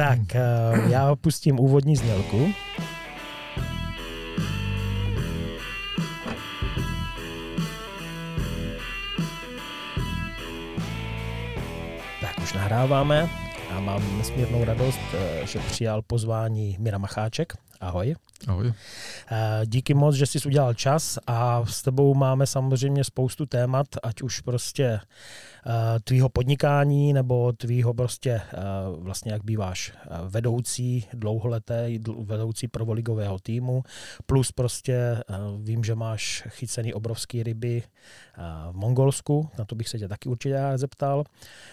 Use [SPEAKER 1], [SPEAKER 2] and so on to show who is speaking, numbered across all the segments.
[SPEAKER 1] Tak, eh, já pustím úvodní znělku. Tak už nahráváme. Já mám nesmírnou radost, eh, že přijal pozvání Mira Macháček. Ahoj.
[SPEAKER 2] Ahoj.
[SPEAKER 1] Eh, díky moc, že jsi udělal čas a s tebou máme samozřejmě spoustu témat, ať už prostě eh, tvýho podnikání nebo tvýho prostě eh, vlastně jak býváš vedoucí dlouholeté, vedoucí provoligového týmu, plus prostě vím, že máš chycený obrovský ryby v Mongolsku, na to bych se tě taky určitě zeptal.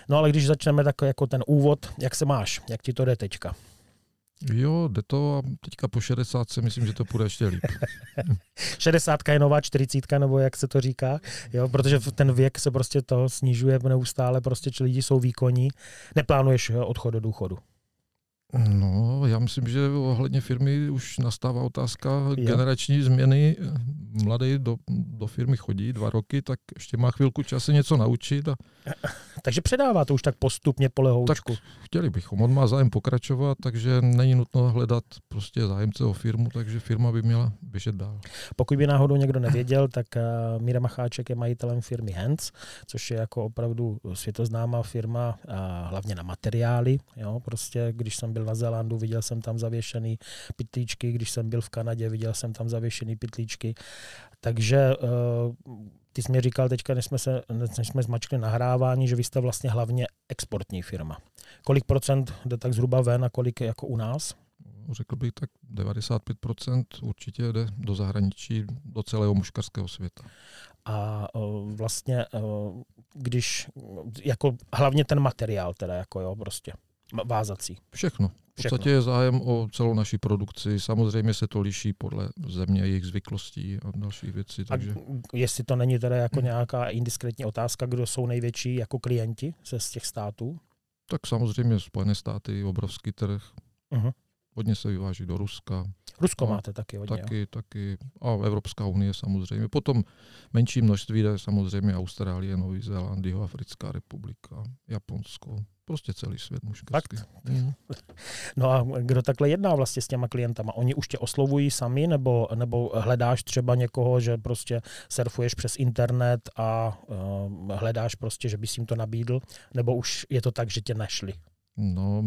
[SPEAKER 1] No ale když začneme tak jako ten úvod, jak se máš, jak ti to jde teďka?
[SPEAKER 2] Jo, jde to a teďka po 60 si myslím, že to půjde ještě líp.
[SPEAKER 1] 60 je nová 40, nebo jak se to říká, jo, protože ten věk se prostě to snižuje neustále, prostě lidi jsou výkonní. Neplánuješ odchod do důchodu?
[SPEAKER 2] No, já myslím, že ohledně firmy už nastává otázka jo. generační změny. Mladý do, do firmy chodí dva roky, tak ještě má chvilku času něco naučit. A...
[SPEAKER 1] Takže předává to už tak postupně po lehoučku.
[SPEAKER 2] Tak chtěli bychom. On má zájem pokračovat, takže není nutno hledat prostě zájemce o firmu, takže firma by měla běžet dál.
[SPEAKER 1] Pokud by náhodou někdo nevěděl, tak uh, Míra Macháček je majitelem firmy Hands, což je jako opravdu světoznámá firma, uh, hlavně na materiály. Jo? Prostě, když jsem byl na Zélandu, viděl jsem tam zavěšený pytlíčky, když jsem byl v Kanadě, viděl jsem tam zavěšený pytlíčky. Takže uh, ty jsi mi říkal teďka, než jsme, se, než jsme zmačkli nahrávání, že vy jste vlastně hlavně exportní firma. Kolik procent jde tak zhruba ven a kolik jako u nás?
[SPEAKER 2] Řekl bych tak 95% určitě jde do zahraničí, do celého muškarského světa.
[SPEAKER 1] A uh, vlastně, uh, když, jako hlavně ten materiál teda, jako jo, prostě vázací.
[SPEAKER 2] Všechno. V podstatě je zájem o celou naši produkci. Samozřejmě se to liší podle země, jejich zvyklostí a dalších věcí. Takže... A
[SPEAKER 1] jestli to není teda jako nějaká indiskretní otázka, kdo jsou největší jako klienti ze z těch států?
[SPEAKER 2] Tak samozřejmě Spojené státy, obrovský trh. Uh-huh. Hodně se vyváží do Ruska.
[SPEAKER 1] Rusko a máte taky hodně.
[SPEAKER 2] Taky, jo? taky. A Evropská unie samozřejmě. Potom menší množství jde samozřejmě Austrálie, Nový Zéland, Africká republika, Japonsko prostě celý svět muškarský.
[SPEAKER 1] Mm. No a kdo takhle jedná vlastně s těma klientama? Oni už tě oslovují sami, nebo, nebo hledáš třeba někoho, že prostě surfuješ přes internet a uh, hledáš prostě, že bys jim to nabídl, nebo už je to tak, že tě našli?
[SPEAKER 2] No,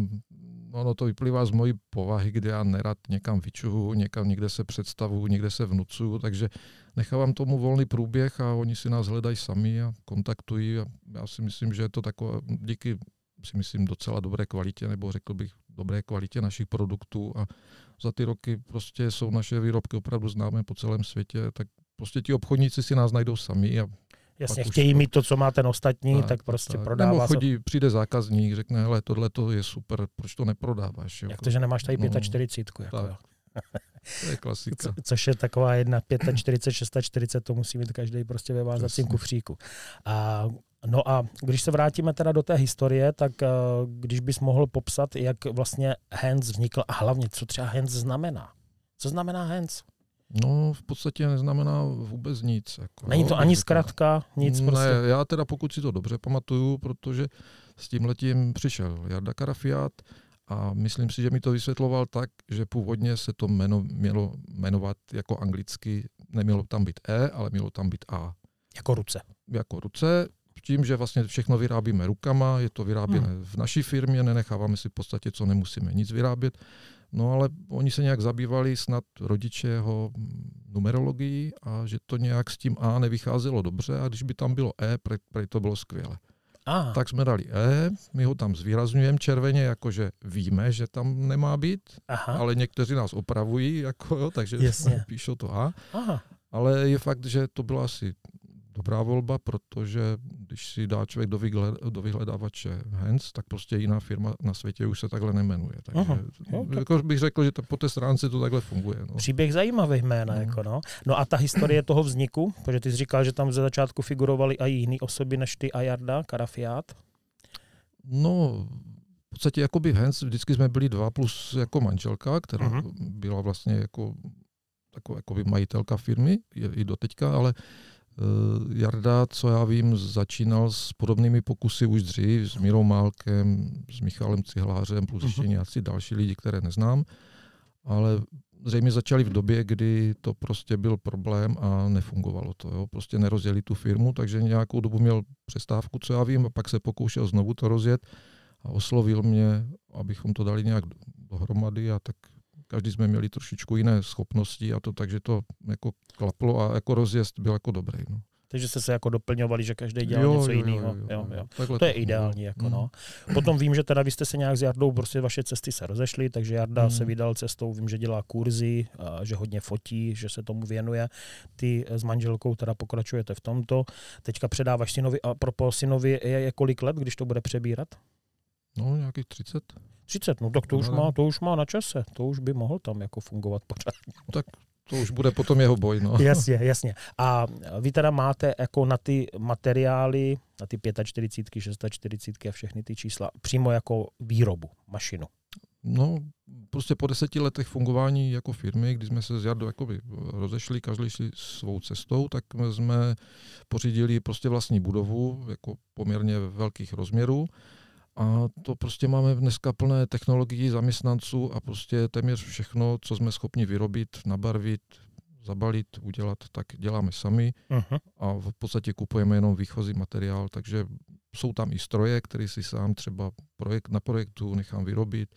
[SPEAKER 2] ono to vyplývá z mojí povahy, kde já nerad někam vyčuhu, někam někde se představu, někde se vnucuju, takže nechávám tomu volný průběh a oni si nás hledají sami a kontaktují a já si myslím, že je to takové, díky si myslím, docela dobré kvalitě, nebo řekl bych dobré kvalitě našich produktů a za ty roky prostě jsou naše výrobky opravdu známé po celém světě, tak prostě ti obchodníci si nás najdou sami a
[SPEAKER 1] Jasně, chtějí mít to, co má ten ostatní, tak, tak prostě tak. prodává.
[SPEAKER 2] Nebo chodí, se... přijde zákazník, řekne, hele, tohle to je super, proč to neprodáváš?
[SPEAKER 1] Jo? Jak to, že nemáš tady no, 45? Jako,
[SPEAKER 2] tak. To je klasika. Co,
[SPEAKER 1] což je taková jedna 45, 640, to musí mít každý prostě ve vázacím kufříku. A No a když se vrátíme teda do té historie, tak uh, když bys mohl popsat, jak vlastně Hands vznikl a hlavně, co třeba Hands znamená. Co znamená Hands?
[SPEAKER 2] No, v podstatě neznamená vůbec nic. Jako,
[SPEAKER 1] Není to ani zkrátka, nic
[SPEAKER 2] ne,
[SPEAKER 1] prostě?
[SPEAKER 2] já teda pokud si to dobře pamatuju, protože s tím letím přišel Jarda Karafiát a myslím si, že mi to vysvětloval tak, že původně se to jméno mělo jmenovat jako anglicky, nemělo tam být E, ale mělo tam být A.
[SPEAKER 1] Jako ruce.
[SPEAKER 2] Jako ruce, tím, že vlastně všechno vyrábíme rukama, je to vyráběné hmm. v naší firmě, nenecháváme si v podstatě, co nemusíme nic vyrábět. No ale oni se nějak zabývali snad rodiče jeho numerologií a že to nějak s tím A nevycházelo dobře a když by tam bylo E, pre, pre to bylo skvěle. Aha. Tak jsme dali E, my ho tam zvýrazňujeme červeně, jakože víme, že tam nemá být, Aha. ale někteří nás opravují, jako, jo, takže Jasně. píšou to A. Aha. Ale je fakt, že to bylo asi dobrá volba, protože když si dá člověk do, vyhled, do vyhledávače Hens, tak prostě jiná firma na světě už se takhle nemenuje. Takže Aha, no, tak... jako bych řekl, že to po té stránce to takhle funguje. No.
[SPEAKER 1] Příběh zajímavý jména. No. Jako no. no a ta historie toho vzniku, protože ty jsi říkal, že tam ze začátku figurovali i jiné osoby než ty a Jarda, Karafiát.
[SPEAKER 2] No, v podstatě jakoby Hens, vždycky jsme byli dva plus jako manželka, která uh-huh. byla vlastně jako taková jakoby majitelka firmy, je i doteďka, ale Jarda, co já vím, začínal s podobnými pokusy už dřív, s Mirou Málkem, s Michalem Cihlářem, plus ještě mhm. nějací další lidi, které neznám, ale zřejmě začali v době, kdy to prostě byl problém a nefungovalo to. Jo. Prostě nerozjeli tu firmu, takže nějakou dobu měl přestávku, co já vím, a pak se pokoušel znovu to rozjet a oslovil mě, abychom to dali nějak dohromady a tak každý jsme měli trošičku jiné schopnosti a to takže to jako klaplo a jako rozjezd byl jako dobrý. No.
[SPEAKER 1] Takže jste se jako doplňovali, že každý dělal jo, něco jiného. Jo, jo. jo. To je ideální. Jako, no. Mm. Potom vím, že teda vy jste se nějak s Jardou, prostě vaše cesty se rozešly, takže Jarda mm. se vydal cestou, vím, že dělá kurzy, a že hodně fotí, že se tomu věnuje. Ty s manželkou teda pokračujete v tomto. Teďka předáváš synovi, a pro synovi je, je kolik let, když to bude přebírat?
[SPEAKER 2] No, nějakých 30.
[SPEAKER 1] 30, no tak to už, má, to už má na čase, to už by mohl tam jako fungovat pořádně.
[SPEAKER 2] Tak to už bude potom jeho boj. No.
[SPEAKER 1] Jasně, jasně. A vy teda máte jako na ty materiály, na ty 45, 640 a všechny ty čísla, přímo jako výrobu, mašinu.
[SPEAKER 2] No, prostě po deseti letech fungování jako firmy, kdy jsme se s Jardou jakoby rozešli, každý šli svou cestou, tak jsme pořídili prostě vlastní budovu, jako poměrně velkých rozměrů a to prostě máme dneska plné technologií zaměstnanců a prostě téměř všechno, co jsme schopni vyrobit, nabarvit, zabalit, udělat, tak děláme sami uh-huh. a v podstatě kupujeme jenom výchozí materiál, takže jsou tam i stroje, které si sám třeba projekt, na projektu nechám vyrobit.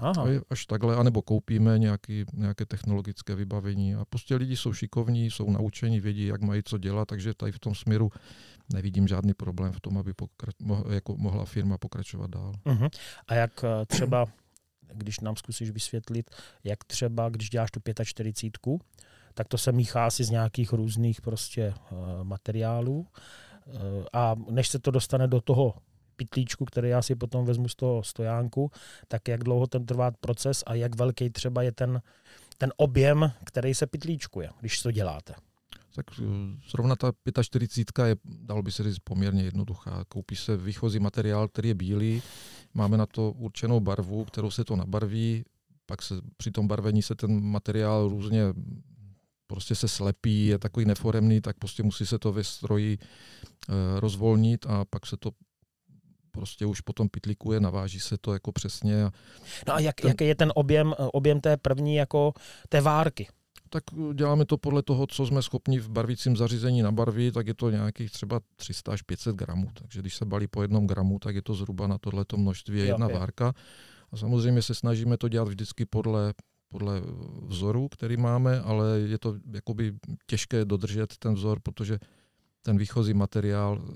[SPEAKER 2] Aha. Až takhle, anebo koupíme nějaký, nějaké technologické vybavení a prostě lidi jsou šikovní, jsou naučení, vědí, jak mají co dělat, takže tady v tom směru nevidím žádný problém v tom, aby pokrač, mo, jako mohla firma pokračovat dál.
[SPEAKER 1] Uh-huh. A jak eh, třeba, když nám zkusíš vysvětlit, jak třeba, když děláš tu 45, tak to se míchá asi z nějakých různých prostě uh, materiálů. Uh, a než se to dostane do toho pitlíčku, který já si potom vezmu z toho stojánku, tak jak dlouho ten trvá proces a jak velký třeba je ten, ten objem, který se pitlíčkuje, když to děláte
[SPEAKER 2] tak eh, zrovna ta 45 je, dalo by se říct, poměrně jednoduchá. Koupí se výchozí materiál, který je bílý, máme na to určenou barvu, kterou se to nabarví, pak se při tom barvení se ten materiál různě prostě se slepí, je takový neforemný, tak prostě musí se to ve stroji e, rozvolnit a pak se to prostě už potom pitlikuje, naváží se to jako přesně.
[SPEAKER 1] No a jak, ten, jaký je ten objem, objem té první jako té várky?
[SPEAKER 2] Tak děláme to podle toho, co jsme schopni v barvícím zařízení nabarvit, tak je to nějakých třeba 300 až 500 gramů. Takže když se balí po jednom gramu, tak je to zhruba na tohleto množství jo, jedna jo. várka. A samozřejmě se snažíme to dělat vždycky podle, podle vzoru, který máme, ale je to jakoby těžké dodržet ten vzor, protože ten výchozí materiál eh,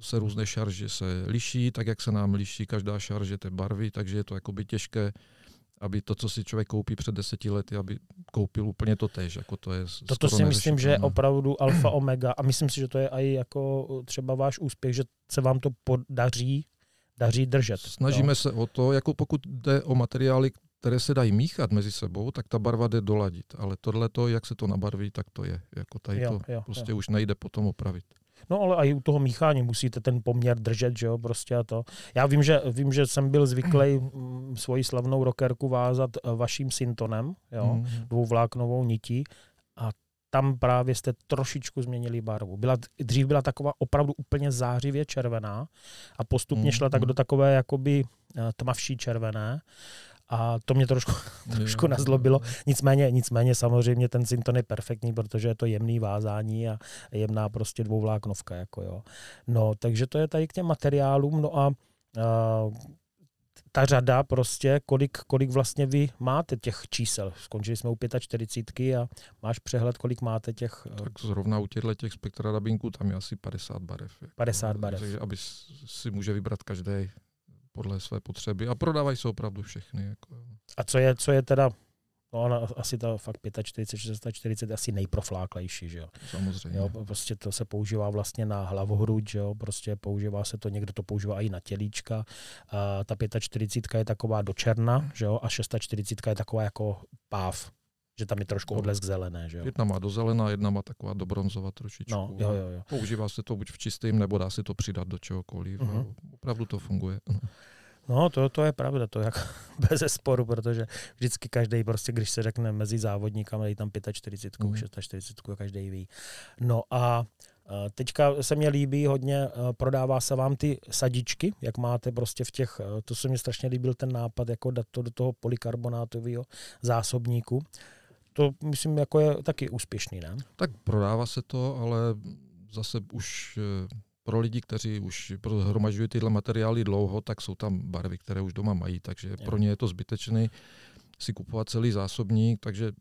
[SPEAKER 2] se různé šarže se liší, tak jak se nám liší každá šarže té barvy, takže je to jakoby těžké aby to, co si člověk koupí před deseti lety, aby koupil úplně to tež. Jako to je
[SPEAKER 1] Toto si myslím, že je opravdu alfa omega a myslím si, že to je i jako třeba váš úspěch, že se vám to podaří daří držet.
[SPEAKER 2] Snažíme no. se o to, jako pokud jde o materiály, které se dají míchat mezi sebou, tak ta barva jde doladit. Ale tohle, jak se to nabarví, tak to je. Jako tady jo, to jo, prostě jo. už nejde potom opravit.
[SPEAKER 1] No ale i u toho míchání musíte ten poměr držet, že jo, prostě a to. Já vím, že, vím, že jsem byl zvyklý mm, svoji slavnou rockerku vázat eh, vaším syntonem, jo, mm. dvouvláknovou nití a tam právě jste trošičku změnili barvu. Byla, dřív byla taková opravdu úplně zářivě červená a postupně šla tak mm. do takové jakoby eh, tmavší červené a to mě trošku, trošku nazlobilo. Nicméně, nicméně samozřejmě ten synton je perfektní, protože je to jemný vázání a jemná prostě dvouvláknovka. Jako jo. No, takže to je tady k těm materiálům. No a, a ta řada prostě, kolik, kolik vlastně vy máte těch čísel. Skončili jsme u 45 a máš přehled, kolik máte těch...
[SPEAKER 2] Tak zrovna u těchto těch spektra dabinku tam je asi 50 barev.
[SPEAKER 1] 50 barev.
[SPEAKER 2] Takže aby si může vybrat každý podle své potřeby a prodávají se opravdu všechny. Jako.
[SPEAKER 1] A co je, co je teda No, ona, asi ta fakt 45, 640 asi nejprofláklejší, že jo.
[SPEAKER 2] Samozřejmě.
[SPEAKER 1] Jo, prostě to se používá vlastně na hlavohrud, že jo, prostě používá se to, někdo to používá i na tělíčka. A ta 45 je taková do černa, že jo, a 640 je taková jako páv, že tam je trošku odlesk zelené. Že jo?
[SPEAKER 2] Jedna má do zelená, jedna má taková do bronzova trošičku.
[SPEAKER 1] No, jo, jo, jo.
[SPEAKER 2] Používá se to buď v čistým, nebo dá se to přidat do čehokoliv. Uh-huh. Opravdu to funguje.
[SPEAKER 1] No, to, to je pravda, to je jako bez sporu, protože vždycky každý prostě, když se řekne mezi závodníkami, dají tam 45, mm. 46, každý ví. No a Teďka se mi líbí hodně, prodává se vám ty sadičky, jak máte prostě v těch, to se mi strašně líbil ten nápad, jako dát to do toho polykarbonátového zásobníku. To myslím, jako je taky úspěšný, ne?
[SPEAKER 2] Tak prodává se to, ale zase už eh, pro lidi, kteří už hromažďují tyhle materiály dlouho, tak jsou tam barvy, které už doma mají, takže jo. pro ně je to zbytečné si kupovat celý zásobník, takže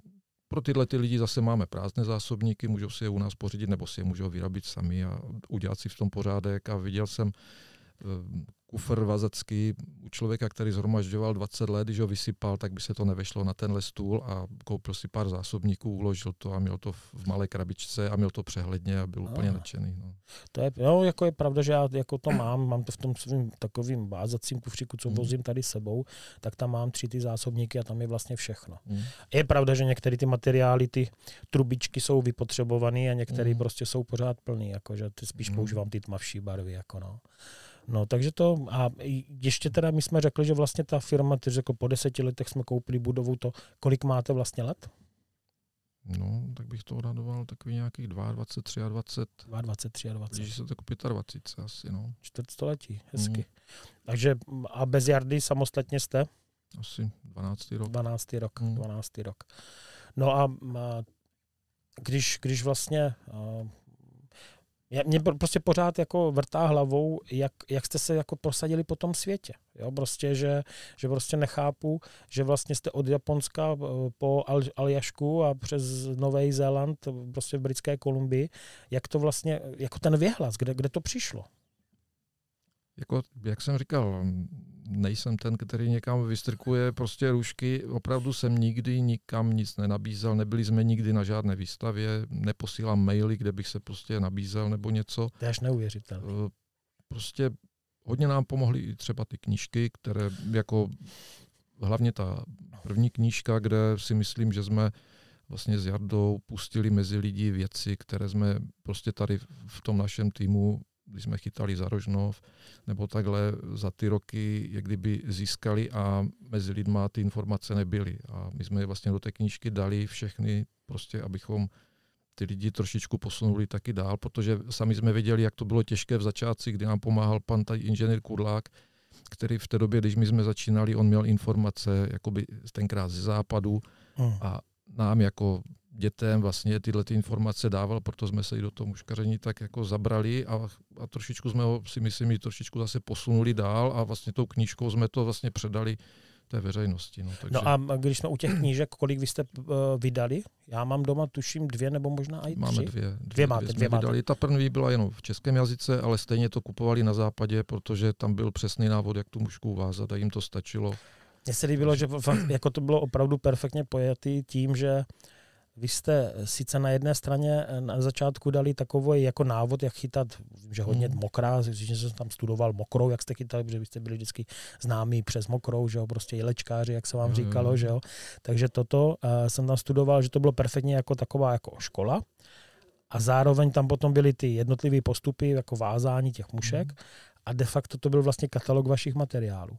[SPEAKER 2] pro tyhle ty lidi zase máme prázdné zásobníky, můžou si je u nás pořídit nebo si je můžou vyrobit sami a udělat si v tom pořádek. A viděl jsem kufr vazecký u člověka, který zhromažďoval 20 let, když ho vysypal, tak by se to nevešlo na tenhle stůl a koupil si pár zásobníků, uložil to a měl to v malé krabičce a měl to přehledně a byl a. úplně nadšený. No.
[SPEAKER 1] To je, jo, jako je pravda, že já jako to mám, mám to v tom svým takovým vázacím kufříku, co mm. vozím tady sebou, tak tam mám tři ty zásobníky a tam je vlastně všechno. Mm. Je pravda, že některé ty materiály, ty trubičky jsou vypotřebované a některé mm. prostě jsou pořád plný, jakože ty spíš mm. používám ty tmavší barvy, jako no. No, takže to, a ještě teda my jsme řekli, že vlastně ta firma, ty řekl, po deseti letech jsme koupili budovu, to kolik máte vlastně let?
[SPEAKER 2] No, tak bych to odhadoval takový nějakých 22, 23.
[SPEAKER 1] 22, 23.
[SPEAKER 2] Blíží se to 25 asi, no.
[SPEAKER 1] Čtvrtstoletí, hezky. Mm. Takže a bez Jardy samostatně jste?
[SPEAKER 2] Asi 12. rok.
[SPEAKER 1] 12. rok, mm. 12. rok. No a, a když, když vlastně mě prostě pořád jako vrtá hlavou, jak, jak jste se jako prosadili po tom světě. Jo, prostě, že, že prostě nechápu, že vlastně jste od Japonska eh, po Al, Aljašku a přes Nový Zéland, prostě v Britské Kolumbii, jak to vlastně, jako ten věhlas, kde, kde to přišlo?
[SPEAKER 2] Jako, jak jsem říkal, nejsem ten, který někam vystrkuje prostě růžky. Opravdu jsem nikdy nikam nic nenabízel, nebyli jsme nikdy na žádné výstavě, neposílám maily, kde bych se prostě nabízel nebo něco.
[SPEAKER 1] To je až neuvěřitelné. Eh,
[SPEAKER 2] prostě hodně nám pomohly i třeba ty knížky, které jako hlavně ta první knížka, kde si myslím, že jsme vlastně s Jardou pustili mezi lidi věci, které jsme prostě tady v tom našem týmu když jsme chytali za Rožnov, nebo takhle za ty roky, jak kdyby získali a mezi lidma ty informace nebyly. A my jsme je vlastně do té knížky dali všechny, prostě abychom ty lidi trošičku posunuli taky dál, protože sami jsme věděli, jak to bylo těžké v začátci, kdy nám pomáhal pan tady inženýr Kudlák, který v té době, když my jsme začínali, on měl informace jakoby tenkrát ze západu hmm. a nám jako dětem vlastně tyhle ty informace dával, proto jsme se i do toho muškaření tak jako zabrali a, a trošičku jsme ho si myslím i trošičku zase posunuli dál a vlastně tou knížkou jsme to vlastně předali té veřejnosti. No,
[SPEAKER 1] takže... no a když jsme u těch knížek, kolik vy jste uh, vydali? Já mám doma, tuším, dvě nebo možná i tři.
[SPEAKER 2] Máme dvě.
[SPEAKER 1] Dvě, dvě máte, dvě, dvě máte. Vydali.
[SPEAKER 2] Ta první byla jenom v českém jazyce, ale stejně to kupovali na západě, protože tam byl přesný návod, jak tu mužku vázat a jim to stačilo.
[SPEAKER 1] Mně se líbilo, že fakt, jako to bylo opravdu perfektně pojatý tím, že vy jste sice na jedné straně eh, na začátku dali takový jako návod, jak chytat, že hodně hmm. mokrá, že jsem tam studoval mokrou, jak jste chytali, protože vy jste byli vždycky známí přes mokrou, že jo, prostě jelečkáři, jak se vám hmm. říkalo, že jo. Takže toto uh, jsem tam studoval, že to bylo perfektně jako taková jako škola. A zároveň tam potom byly ty jednotlivé postupy, jako vázání těch mušek. Hmm. A de facto to byl vlastně katalog vašich materiálů.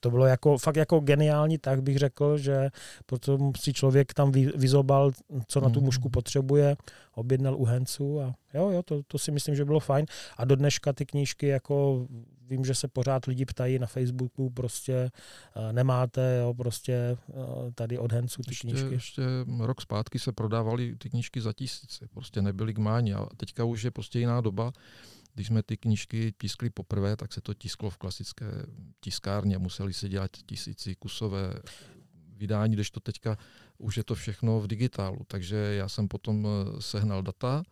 [SPEAKER 1] To bylo jako, fakt jako geniální, tak bych řekl, že potom si člověk tam vyzobal, co na tu mhm. mušku potřebuje, objednal u Hencu a jo, jo, to, to si myslím, že bylo fajn. A do dneška ty knížky, jako vím, že se pořád lidi ptají na Facebooku, prostě uh, nemáte, jo, prostě uh, tady od Hencu ty
[SPEAKER 2] ještě,
[SPEAKER 1] knížky.
[SPEAKER 2] Ještě rok zpátky se prodávaly ty knížky za tisíce, prostě nebyly k mání a teďka už je prostě jiná doba když jsme ty knížky tiskli poprvé, tak se to tisklo v klasické tiskárně. Museli se dělat tisíci kusové vydání, když to teďka už je to všechno v digitálu. Takže já jsem potom eh, sehnal data,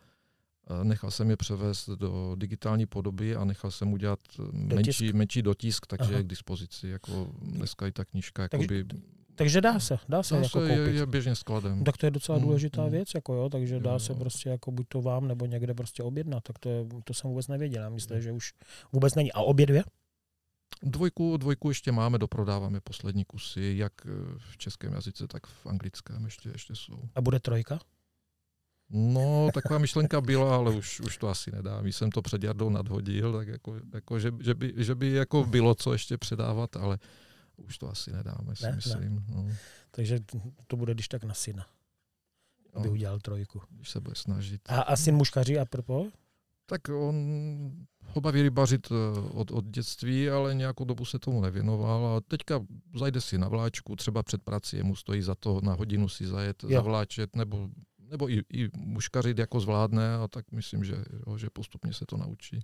[SPEAKER 2] eh, nechal jsem je převést do digitální podoby a nechal jsem udělat menší, menší dotisk, takže Aha. je k dispozici. Jako dneska i ta knížka jakoby,
[SPEAKER 1] takže dá se, dá se dá jako
[SPEAKER 2] se,
[SPEAKER 1] koupit.
[SPEAKER 2] Je, je běžně skladem.
[SPEAKER 1] Tak to je docela mm, důležitá mm, věc, jako jo, takže dá jo. se prostě jako buď to vám, nebo někde prostě objednat, tak to, je, to jsem vůbec nevěděl, já myslím, že už vůbec není. A obě dvě?
[SPEAKER 2] Dvojku, dvojku ještě máme, doprodáváme poslední kusy, jak v českém jazyce, tak v anglickém ještě, ještě jsou.
[SPEAKER 1] A bude trojka?
[SPEAKER 2] No, taková myšlenka byla, ale už, už to asi nedá. Když jsem to před Jardou nadhodil, tak jako, jako že, že, by, že by jako bylo co ještě předávat, ale už to asi nedáme, si ne, myslím. Ne. No.
[SPEAKER 1] Takže to bude když tak na syna, aby no, udělal trojku.
[SPEAKER 2] Když se bude snažit.
[SPEAKER 1] A, a syn muškaří a propo?
[SPEAKER 2] Tak on ho baví rybařit eh, od, od dětství, ale nějakou dobu se tomu nevěnoval a teďka zajde si na vláčku, třeba před prací, mu stojí za to na hodinu si zajet, jo. zavláčet, nebo, nebo i, i muškařit jako zvládne a tak myslím, že, jo, že postupně se to naučí.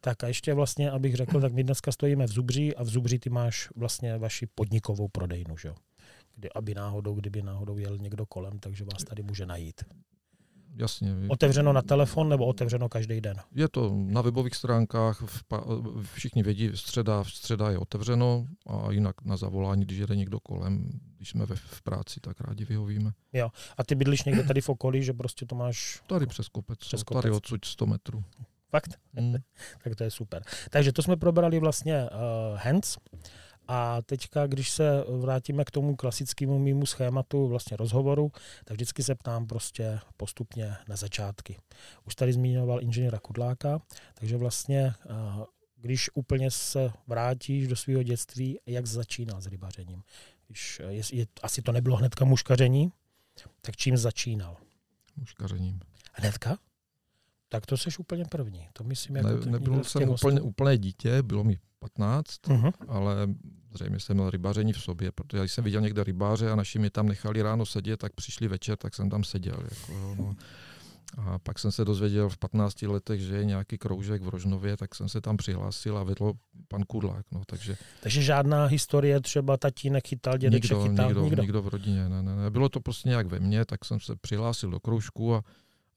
[SPEAKER 1] Tak a ještě vlastně, abych řekl, tak my dneska stojíme v Zubří a v Zubří ty máš vlastně vaši podnikovou prodejnu, že jo? Kdy, aby náhodou, kdyby náhodou jel někdo kolem, takže vás tady může najít.
[SPEAKER 2] Jasně.
[SPEAKER 1] Otevřeno na telefon nebo otevřeno každý den?
[SPEAKER 2] Je to na webových stránkách, všichni vědí, středa, středa je otevřeno a jinak na zavolání, když jede někdo kolem, když jsme ve, v práci, tak rádi vyhovíme.
[SPEAKER 1] Jo. A ty bydlíš někde tady v okolí, že prostě to máš...
[SPEAKER 2] Tady přes kopec, přes kopec. tady odsud 100 metrů.
[SPEAKER 1] Fakt? Mm. tak to je super. Takže to jsme probrali vlastně uh, hands. A teďka, když se vrátíme k tomu klasickému mýmu schématu vlastně rozhovoru, tak vždycky se ptám prostě postupně na začátky. Už tady zmiňoval inženýra Kudláka, takže vlastně uh, když úplně se vrátíš do svého dětství, jak začínal s rybařením? Když je, je, asi to nebylo hnedka muškaření, tak čím začínal?
[SPEAKER 2] Muškařením.
[SPEAKER 1] Hnedka? Tak to seš úplně první. To myslím, jako
[SPEAKER 2] ne, nebyl jsem úplně, úplně dítě, bylo mi 15, uh-huh. ale zřejmě jsem měl rybaření v sobě, protože když jsem viděl někde rybáře a naši mi tam nechali ráno sedět, tak přišli večer, tak jsem tam seděl. Jako, no. A pak jsem se dozvěděl v 15 letech, že je nějaký kroužek v Rožnově, tak jsem se tam přihlásil a vedl pan Kudlák. No, takže,
[SPEAKER 1] takže žádná historie, třeba tatínek chytal, dědeček nikdo, chytal?
[SPEAKER 2] Nikdo, nikdo, nikdo v rodině, ne, ne, ne. Bylo to prostě nějak ve mně, tak jsem se přihlásil do kroužku a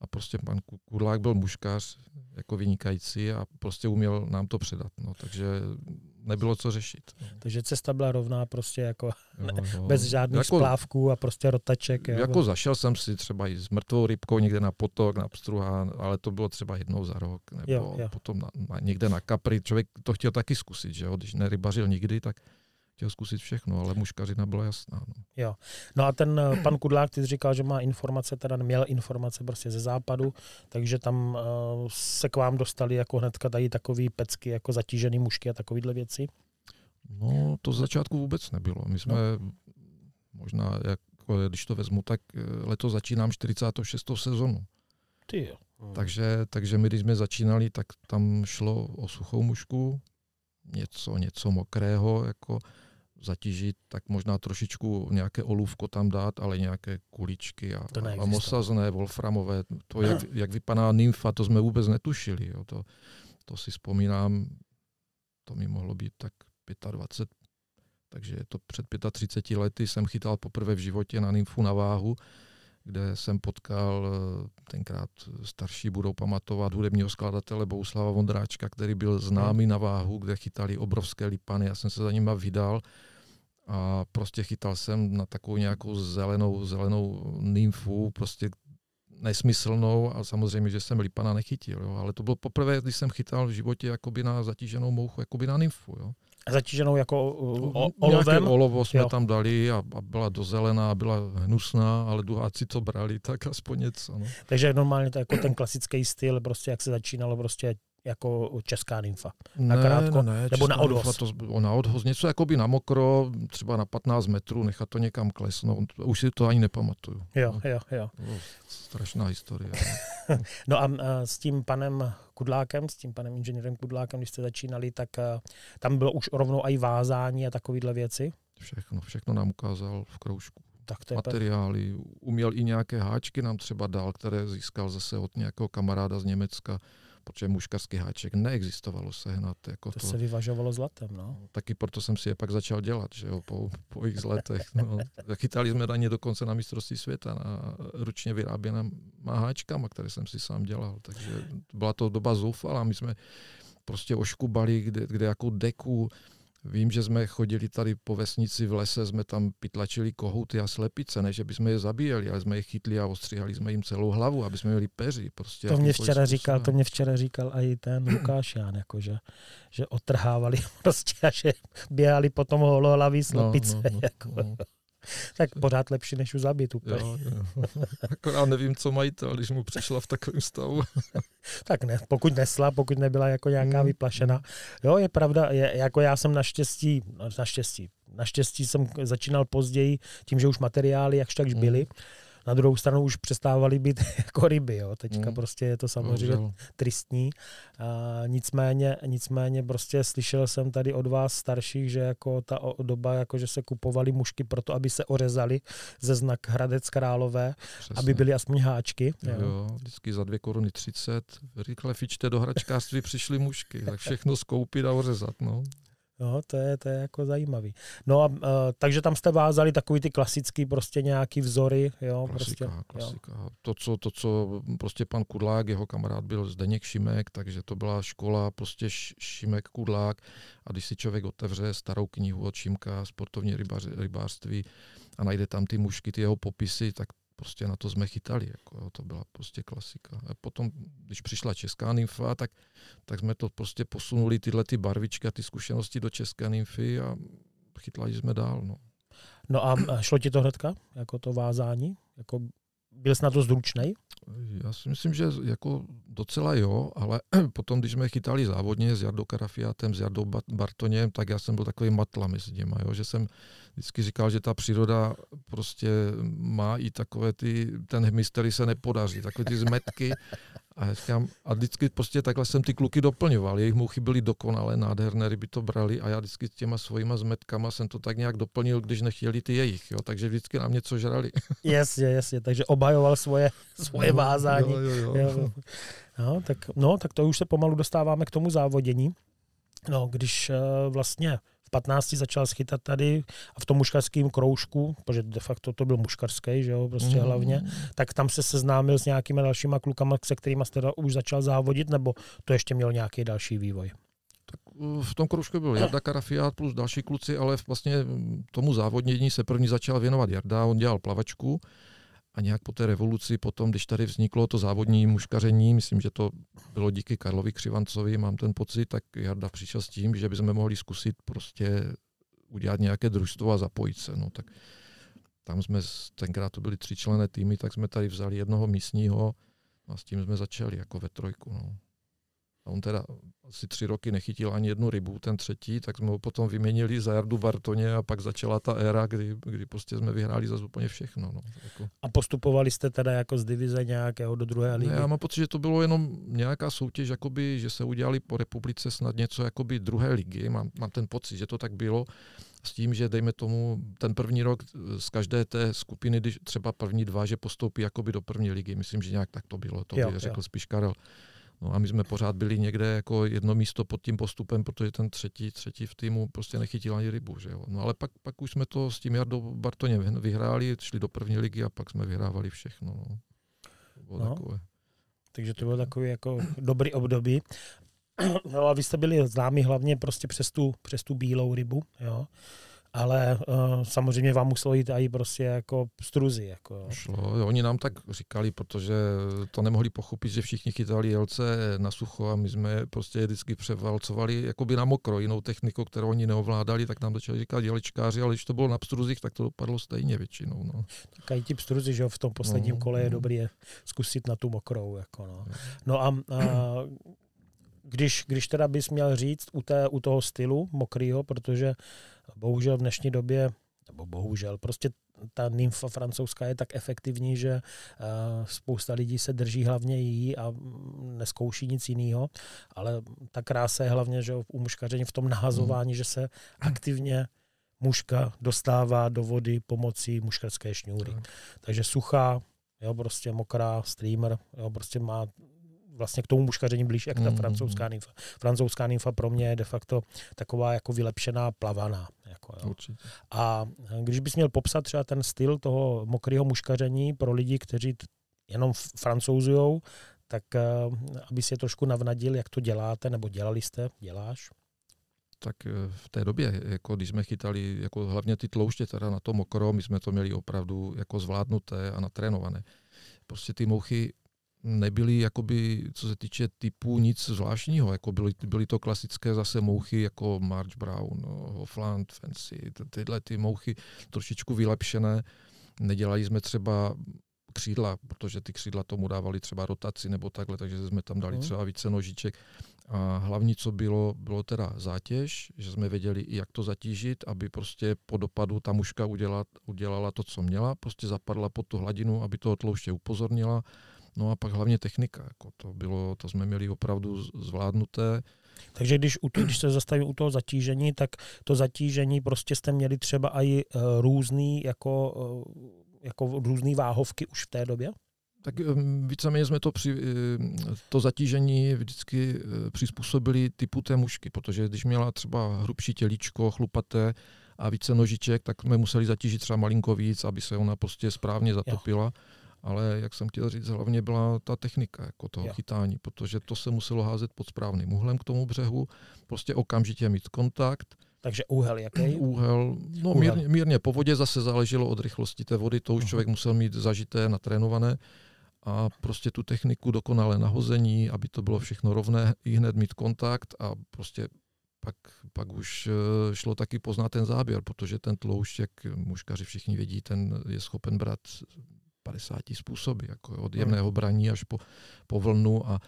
[SPEAKER 2] a prostě pan Kudlák byl muškař jako vynikající a prostě uměl nám to předat. No, takže nebylo co řešit. No.
[SPEAKER 1] Takže cesta byla rovná prostě jako jo, jo. bez žádných jako, splávků a prostě rotaček.
[SPEAKER 2] Jo. Jako zašel jsem si třeba i s mrtvou rybkou někde na potok, na pstruhán, ale to bylo třeba jednou za rok, nebo jo, jo. potom na, na, někde na kapry. Člověk to chtěl taky zkusit, že jo? když nerybařil nikdy, tak chtěl zkusit všechno, ale muškařina byla jasná. No.
[SPEAKER 1] Jo. No a ten eh, pan Kudlák, ty říkal, že má informace, teda měl informace prostě ze západu, takže tam uh, se k vám dostali jako hnedka tady takový pecky, jako zatížený mušky a takovýhle věci?
[SPEAKER 2] No, to z začátku vůbec nebylo. My jsme no. možná, jako, když to vezmu, tak eh, letos začínám 46. sezonu.
[SPEAKER 1] Ty jo.
[SPEAKER 2] Hmm. Takže, takže my, když jsme začínali, tak tam šlo o suchou mušku, něco, něco mokrého, jako zatížit, tak možná trošičku nějaké olůvko tam dát, ale nějaké kuličky a, a mosazné, wolframové. To, jak, jak vypadá nymfa, to jsme vůbec netušili. Jo. To, to si vzpomínám, to mi mohlo být tak 25, takže je to před 35 lety jsem chytal poprvé v životě na nymfu na váhu kde jsem potkal eh, tenkrát starší budou pamatovat hudebního skladatele Bouslava Vondráčka, který byl známý na váhu, kde chytali obrovské lipany. Já jsem se za nima vydal a prostě chytal jsem na takovou nějakou zelenou, zelenou nymfu, prostě nesmyslnou a samozřejmě, že jsem lipana nechytil, jo. ale to bylo poprvé, když jsem chytal v životě jakoby na zatíženou mouchu, jakoby na nymfu. Jo
[SPEAKER 1] zatíženou jako uh, o, olovem. Nějaké
[SPEAKER 2] olovo jsme jo. tam dali a, a byla dozelená, byla hnusná, ale duháci to brali, tak aspoň něco. No.
[SPEAKER 1] Takže normálně to jako ten klasický styl, prostě jak se začínalo prostě jako česká nymfa. Na ne, krátko, ne, ne, nebo na odhoz.
[SPEAKER 2] To, na odhoz, něco jako by na mokro, třeba na 15 metrů, nechat to někam klesnout. Už si to ani nepamatuju.
[SPEAKER 1] Jo, no. jo, jo.
[SPEAKER 2] Strašná historie.
[SPEAKER 1] no a, s tím panem Kudlákem, s tím panem inženýrem Kudlákem, když jste začínali, tak a, tam bylo už rovnou i vázání a takovéhle věci?
[SPEAKER 2] Všechno, všechno nám ukázal v kroužku.
[SPEAKER 1] Tak to je
[SPEAKER 2] materiály, uměl i nějaké háčky nám třeba dal, které získal zase od nějakého kamaráda z Německa protože muškarský háček neexistovalo sehnat. Jako
[SPEAKER 1] to, to se vyvažovalo zlatem, no.
[SPEAKER 2] Taky proto jsem si je pak začal dělat, že jo, po, po x letech. No. Chytali jsme daně dokonce na mistrovství světa na ručně vyráběnýma háčkama, které jsem si sám dělal. Takže byla to doba zoufalá. My jsme prostě oškubali, kde, kde jako deku, Vím, že jsme chodili tady po vesnici v lese, jsme tam pytlačili kohouty a slepice, ne, že bychom je zabíjeli, ale jsme je chytli a ostříhali jsme jim celou hlavu, aby jsme měli peři. Prostě
[SPEAKER 1] to mě včera říkal, to mě včera říkal i ten Lukáš Ján, jako že, že otrhávali prostě a že běhali potom holohlaví slepice. No, no, no, jako. no. Tak pořád lepší, než už zabít úplně. Jo,
[SPEAKER 2] jo. Akorát nevím, co majitel, když mu přišla v takovém stavu.
[SPEAKER 1] tak ne, pokud nesla, pokud nebyla jako nějaká hmm. vyplašená. Jo, je pravda, je, jako já jsem naštěstí, no, naštěstí, naštěstí jsem začínal později tím, že už materiály jakž takž byly, hmm na druhou stranu už přestávaly být jako ryby. Jo. Teďka mm. prostě je to samozřejmě Bohužel. tristní. A nicméně, nicméně prostě slyšel jsem tady od vás starších, že jako ta doba, jako že se kupovali mušky proto, aby se ořezali ze znak Hradec Králové, Přesně. aby byly aspoň háčky.
[SPEAKER 2] Jo. jo, vždycky za dvě koruny 30. Rychle fičte do hračkářství přišly mušky, tak všechno skoupit a ořezat. No.
[SPEAKER 1] No, to je, to je jako zajímavý. No a uh, takže tam jste vázali takový ty klasický prostě nějaký vzory, jo?
[SPEAKER 2] Klasika,
[SPEAKER 1] prostě,
[SPEAKER 2] klasika. Jo. To, co, to, co prostě pan Kudlák, jeho kamarád byl Zdeněk Šimek, takže to byla škola prostě Šimek Kudlák a když si člověk otevře starou knihu od Šimka, sportovní rybař, rybářství a najde tam ty mušky, ty jeho popisy, tak prostě na to jsme chytali. Jako, to byla prostě klasika. A potom, když přišla česká nymfa, tak, tak jsme to prostě posunuli tyhle ty barvičky a ty zkušenosti do české nymfy a chytlali jsme dál. No.
[SPEAKER 1] No a šlo ti to hnedka, jako to vázání? Jako byl na to zručnej?
[SPEAKER 2] Já si myslím, že jako docela jo, ale potom, když jsme chytali závodně s Jardou Karafiátem, s Jardou Bartoněm, tak já jsem byl takový matla mezi těma, jo, že jsem vždycky říkal, že ta příroda prostě má i takové ty, ten hemistery se nepodaří, takové ty zmetky a, říkám, a vždycky prostě takhle jsem ty kluky doplňoval. Jejich mouchy byly dokonalé, nádherné, ryby to brali a já vždycky s těma svojima zmetkama jsem to tak nějak doplnil, když nechtěli ty jejich. Jo? Takže vždycky nám něco žrali.
[SPEAKER 1] Jasně, jasně. Takže obhajoval svoje, svoje vázání. Jo, jo, jo. Jo. No, tak, no, tak to už se pomalu dostáváme k tomu závodění. No, když uh, vlastně 15 začal schytat tady a v tom muškarském kroužku, protože de facto to byl muškarský, že jo, prostě mm. hlavně, tak tam se seznámil s nějakými dalšíma klukama, se kterými jste už začal závodit, nebo to ještě měl nějaký další vývoj?
[SPEAKER 2] Tak uh, v tom kroužku byl Jarda Karafiát plus další kluci, ale vlastně tomu závodnění se první začal věnovat Jarda, on dělal plavačku, a nějak po té revoluci, potom, když tady vzniklo to závodní muškaření, myslím, že to bylo díky Karlovi Křivancovi, mám ten pocit, tak Jarda přišel s tím, že bychom mohli zkusit prostě udělat nějaké družstvo a zapojit se. No, tak tam jsme, tenkrát to byly tři člené týmy, tak jsme tady vzali jednoho místního a s tím jsme začali jako ve trojku. No. A on teda asi tři roky nechytil ani jednu rybu, ten třetí, tak jsme ho potom vyměnili za Jardu Bartoně a pak začala ta éra, kdy, kdy prostě jsme vyhráli za úplně všechno. No. Jako.
[SPEAKER 1] A postupovali jste teda jako z divize nějakého do druhé ligy?
[SPEAKER 2] Ne, já mám pocit, že to bylo jenom nějaká soutěž, jakoby, že se udělali po republice snad něco jakoby druhé ligy. Mám, mám ten pocit, že to tak bylo s tím, že dejme tomu ten první rok z každé té skupiny, když třeba první dva, že postoupí jakoby do první ligy. Myslím, že nějak tak to bylo, to jo, by řekl jo. spíš Karel. No a my jsme pořád byli někde jako jedno místo pod tím postupem, protože ten třetí, třetí v týmu prostě nechytil ani rybu. Že jo? No ale pak, pak už jsme to s tím Jardou Bartoně vyhráli, šli do první ligy a pak jsme vyhrávali všechno. No. To bylo no. takové.
[SPEAKER 1] Takže to bylo takový jako dobrý období. No a vy jste byli známi hlavně prostě přes tu, přes tu bílou rybu, jo ale uh, samozřejmě vám muselo jít i prostě jako struzy. Jako.
[SPEAKER 2] Šlo, oni nám tak říkali, protože to nemohli pochopit, že všichni chytali jelce na sucho a my jsme prostě vždycky převalcovali jakoby na mokro, jinou techniku, kterou oni neovládali, tak nám začali říkat jeličkáři, ale když to bylo na pstruzích, tak to dopadlo stejně většinou. No.
[SPEAKER 1] Tak i ti pstruzy, že v tom posledním no, kole je no. dobrý je zkusit na tu mokrou. Jako no. no a, a když, když teda bys měl říct u, té, u toho stylu mokrýho, protože bohužel v dnešní době, nebo bohužel, prostě ta nymfa francouzská je tak efektivní, že uh, spousta lidí se drží hlavně jí a neskouší nic jiného, ale ta krása je hlavně že u muškaření v tom nahazování, mm. že se aktivně muška dostává do vody pomocí muškarské šňůry. Mm. Takže suchá, jo, prostě mokrá, streamer, jo, prostě má vlastně k tomu muškaření blíž, jak ta mm. francouzská nymfa. Francouzská nymfa pro mě je de facto taková jako vylepšená plavaná. Jako, jo. Určitě. A když bys měl popsat třeba ten styl toho mokrého muškaření pro lidi, kteří jenom francouzujou, tak uh, aby si je trošku navnadil, jak to děláte, nebo dělali jste, děláš?
[SPEAKER 2] tak eh, v té době, jako když jsme chytali jako hlavně ty tlouště teda na to mokro, my jsme to měli opravdu jako zvládnuté a natrénované. Prostě ty mouchy nebyly, jakoby, co se týče typu, nic zvláštního. Jako byly, byly to klasické zase mouchy jako March Brown, Hofland, Fancy, tyhle ty mouchy trošičku vylepšené. Nedělali jsme třeba křídla, protože ty křídla tomu dávali třeba rotaci nebo takhle, takže jsme tam dali mhm. třeba více nožiček. A hlavní, co bylo, bylo teda zátěž, že jsme věděli, jak to zatížit, aby prostě po dopadu ta muška udělala, udělala to, co měla, prostě zapadla pod tu hladinu, aby to tlouště upozornila. No a pak hlavně technika, jako to, bylo, to jsme měli opravdu zvládnuté.
[SPEAKER 1] Takže když, když se zastavím u toho zatížení, tak to zatížení prostě jste měli třeba i uh, různý jako uh, jako různé váhovky už v té době?
[SPEAKER 2] Tak víceméně jsme to, při, to zatížení vždycky přizpůsobili typu té mušky, protože když měla třeba hrubší tělíčko, chlupaté a více nožiček, tak jsme museli zatížit třeba malinko víc, aby se ona prostě správně zatopila. Jo. Ale jak jsem chtěl říct, hlavně byla ta technika jako toho jo. chytání, protože to se muselo házet pod správným úhlem k tomu břehu, prostě okamžitě mít kontakt,
[SPEAKER 1] takže úhel jaký?
[SPEAKER 2] Úhel, no úhel. Mírně, mírně po vodě zase záleželo od rychlosti té vody, to už uh-huh. člověk musel mít zažité, natrénované a prostě tu techniku dokonale nahození, aby to bylo všechno rovné, i hned mít kontakt a prostě pak, pak už eh, šlo taky poznat ten záběr, protože ten tloušť, jak muškaři všichni vědí, ten je schopen brát 50 způsoby, jako od jemného braní až po, po vlnu a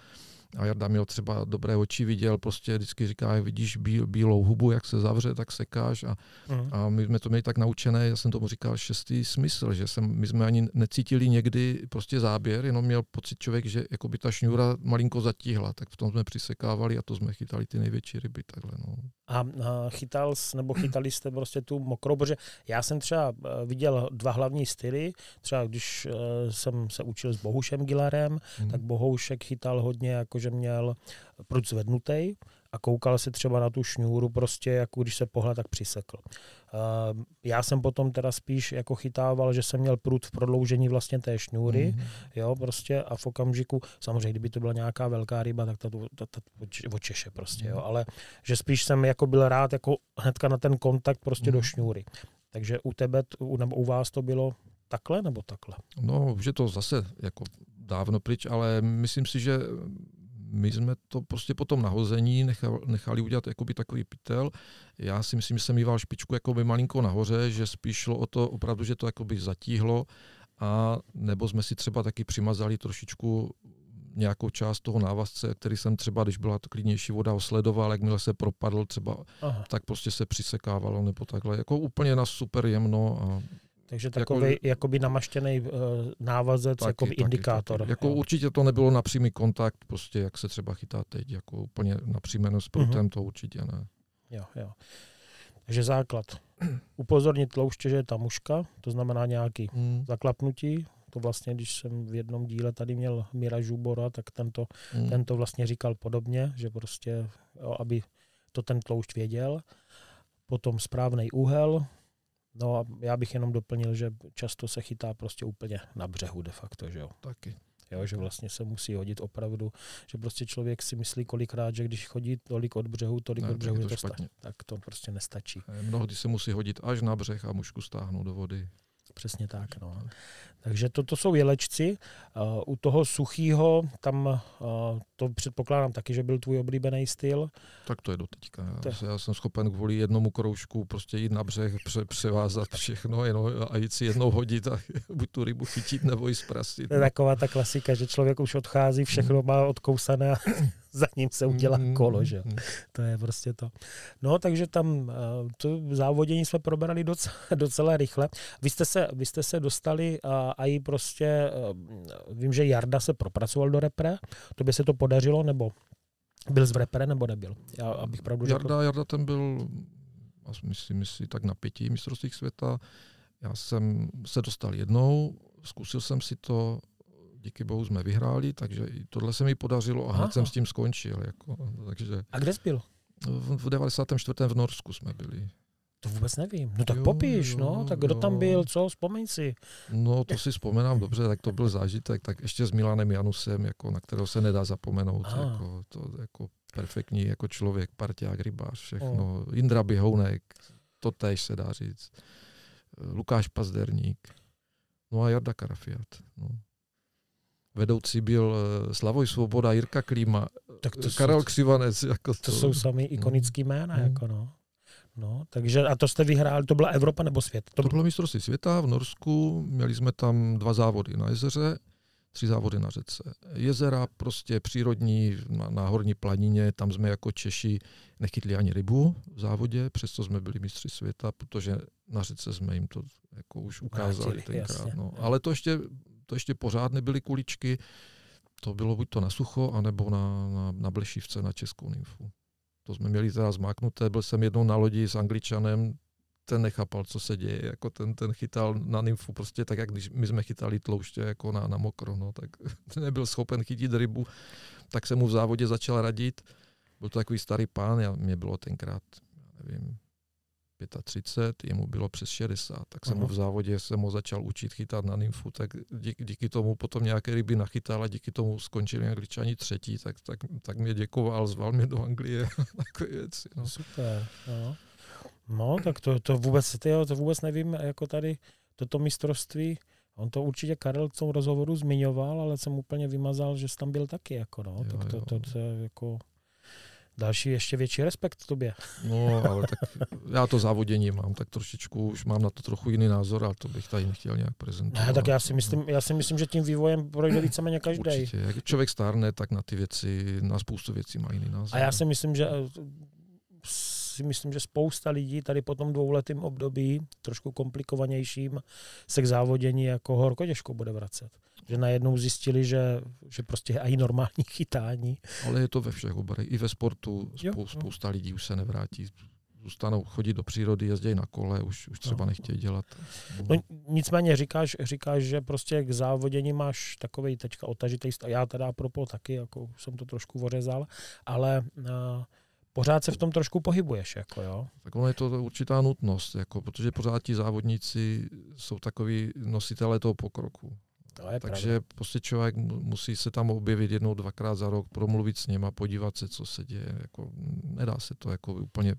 [SPEAKER 2] a Jarda měl třeba dobré oči, viděl, prostě vždycky říká, jak vidíš bíl, bílou hubu, jak se zavře, tak sekáš a, mm. a my jsme to měli tak naučené, já jsem tomu říkal šestý smysl, že jsem, my jsme ani necítili někdy prostě záběr, jenom měl pocit člověk, že jako by ta šňůra malinko zatíhla, tak v tom jsme přisekávali a to jsme chytali ty největší ryby takhle. No.
[SPEAKER 1] A, a chytal nebo chytali jste prostě tu mokrou, protože já jsem třeba eh, viděl dva hlavní styly, třeba když uh, jsem se učil s Bohušem Gilarem, mm. tak Bohoušek chytal hodně jako že měl prut zvednutý a koukal se třeba na tu šňůru, prostě jako když se pohled, tak přisekl. Uh, já jsem potom teda spíš jako chytával, že jsem měl prut v prodloužení vlastně té šňůry, mm-hmm. jo, prostě a v okamžiku, samozřejmě, kdyby to byla nějaká velká ryba, tak ta, ta, ta, ta očeše prostě, jo, ale že spíš jsem jako byl rád jako hnedka na ten kontakt prostě mm-hmm. do mhm. šňůry. Takže u tebe, u, nebo u vás to bylo takhle nebo takhle?
[SPEAKER 2] No, že to zase jako dávno pryč, ale myslím si, že my jsme to prostě po tom nahození nechali, nechali udělat jakoby takový pytel. Já si myslím, že jsem mýval špičku jakoby malinko nahoře, že spíš šlo o to opravdu, že to jakoby zatíhlo a nebo jsme si třeba taky přimazali trošičku nějakou část toho návazce, který jsem třeba, když byla to klidnější voda, osledoval, jakmile se propadl třeba, Aha. tak prostě se přisekávalo nebo takhle. Jako úplně na super jemno a
[SPEAKER 1] takže takový jako, jakoby namaštěný uh, návazec, taky, jako indikátor. Taky,
[SPEAKER 2] Jako určitě to nebylo na přímý kontakt, prostě jak se třeba chytá teď, jako úplně napřímeno s prutem, uh-huh. to určitě ne.
[SPEAKER 1] Jo, jo. Takže základ. Upozornit tlouště, že je ta muška, to znamená nějaký hmm. zaklapnutí. To vlastně, když jsem v jednom díle tady měl Mira Žubora, tak tento, hmm. tento vlastně říkal podobně, že prostě, jo, aby to ten tloušť věděl. Potom správný úhel, No a já bych jenom doplnil, že často se chytá prostě úplně na břehu de facto, že jo.
[SPEAKER 2] Taky.
[SPEAKER 1] Jo, že vlastně se musí hodit opravdu, že prostě člověk si myslí kolikrát, že když chodí tolik od břehu, tolik ne, od břehu,
[SPEAKER 2] to,
[SPEAKER 1] to sta- tak to prostě nestačí.
[SPEAKER 2] Mnohdy se musí hodit až na břeh a mužku stáhnout do vody.
[SPEAKER 1] Přesně tak. No. Takže to, to jsou jelečci. Uh, u toho suchého, tam uh, to předpokládám taky, že byl tvůj oblíbený styl.
[SPEAKER 2] Tak to je do teďka. Já, já jsem schopen kvůli jednomu kroužku prostě jít na břeh, pře, převázat všechno jenom, a jít si jednou hodit a buď tu rybu chytit nebo ji zprasit.
[SPEAKER 1] To je taková ta klasika, že člověk už odchází, všechno má odkousané a za ním se udělá mm-hmm. kolo, že mm-hmm. To je prostě to. No, takže tam eh, to závodění jsme probrali docela, docela rychle. Vy jste se, vy jste se dostali a, a i prostě, eh, vím, že Jarda se propracoval do repre, to by se to podařilo, nebo byl z repre, nebo nebyl? Já, abych pravdu
[SPEAKER 2] řekl. Jarda, Jarda ten byl, myslím, myslím, tak na pěti mistrovstvích světa. Já jsem se dostal jednou, zkusil jsem si to, díky bohu jsme vyhráli, takže tohle se mi podařilo a hned jsem s tím skončil. Jako, takže
[SPEAKER 1] a kde jsi byl?
[SPEAKER 2] V, v 94. v Norsku jsme byli.
[SPEAKER 1] To vůbec nevím. No tak jo, popíš, jo, no, tak kdo jo. tam byl, co, vzpomeň si.
[SPEAKER 2] No to si vzpomínám dobře, tak to byl zážitek, tak ještě s Milanem Janusem, jako, na kterého se nedá zapomenout, jako, to jako perfektní jako člověk, parťák, rybář, všechno. Oh. Indra Bihounek, to též se dá říct. Lukáš Pazderník, no a Jarda Karafiat. No. Vedoucí byl eh, Slavoj Svoboda, Jirka Klíma,
[SPEAKER 1] Tak to
[SPEAKER 2] Karel
[SPEAKER 1] jsou-
[SPEAKER 2] Křivanec. Jako
[SPEAKER 1] To jsou sami ikonický jména,
[SPEAKER 2] Mm.
[SPEAKER 1] jako no. No, takže a to jste vyhráli, to byla Evropa nebo svět?
[SPEAKER 2] To bylo mistrovství světa v Norsku, měli jsme tam dva závody na jezeře, tři závody na řece. Jezera prostě přírodní, na, na horní planině, tam jsme jako Češi nechytli ani rybu v závodě, přesto jsme byli mistři světa, protože na řece jsme jim to jako už ukázali
[SPEAKER 1] Vrátili,
[SPEAKER 2] tenkrát.
[SPEAKER 1] jasně,
[SPEAKER 2] No. Ale to ještě, to ještě pořád nebyly kuličky, to bylo buď to na sucho, anebo na, na, na blešivce, na českou nymfu. To jsme měli teda zmáknuté, byl jsem jednou na lodi s angličanem, ten nechápal, co se děje, jako ten, ten chytal na nymfu prostě tak, jak když my jsme chytali tlouště jako na, na mokro, no, tak nebyl schopen chytit rybu, tak se mu v závodě začal radit. Byl to takový starý pán, já, mě bylo tenkrát, nevím, 35, jemu bylo přes 60, tak jsem
[SPEAKER 1] Aha.
[SPEAKER 2] mu v závodě jsem ho začal učit chytat na nymfu, tak díky, díky tomu potom nějaké ryby nachytal a díky tomu skončili angličani třetí, tak, tak, tak mě děkoval, zval mě do Anglie, takové věci. No.
[SPEAKER 1] Super, no. No, tak to, to vůbec, tyjo, to vůbec nevím, jako tady toto mistrovství, on to určitě Karel v tom rozhovoru zmiňoval, ale jsem úplně vymazal, že jsi tam byl taky, jako no,
[SPEAKER 2] Jo,
[SPEAKER 1] tak to,
[SPEAKER 2] jo.
[SPEAKER 1] to, to, je jako další ještě větší respekt tobě.
[SPEAKER 2] No, ale tak já to závodění mám, tak trošičku už mám na to trochu jiný názor, ale to bych tady nechtěl nějak prezentovat.
[SPEAKER 1] Ne, tak já si myslím, já si myslím, že tím vývojem projde víceméně každý.
[SPEAKER 2] Určitě. Jak člověk stárne, tak na ty věci, na spoustu věcí má jiný názor.
[SPEAKER 1] A já si myslím, že eh, si myslím, že spousta lidí tady po tom dvouletém období, trošku komplikovanějším, se k závodění jako horko těžko bude vracet. Že najednou zjistili, že, že prostě je i normální chytání.
[SPEAKER 2] Ale je to ve všech oborech. I ve sportu spou,
[SPEAKER 1] jo.
[SPEAKER 2] spousta lidí už se nevrátí. Zůstanou chodit do přírody, jezdí na kole, už, už třeba
[SPEAKER 1] No.
[SPEAKER 2] nechtějí dělat.
[SPEAKER 1] No, nicméně říkáš, říkáš, že prostě k závodění máš takový teďka otažitý stav. Já teda propo taky, jako jsem to trošku ořezal, ale uh, pořád se v tom trošku pohybuješ, jako jo.
[SPEAKER 2] Tak ono je to určitá nutnost, jako, protože pořád ti závodníci jsou takový nositelé toho pokroku.
[SPEAKER 1] To je
[SPEAKER 2] Takže
[SPEAKER 1] pravda.
[SPEAKER 2] prostě člověk mu- musí se tam objevit jednou, dvakrát za rok, promluvit s něma, podívat se, co se děje. Jako, nedá se to jako úplně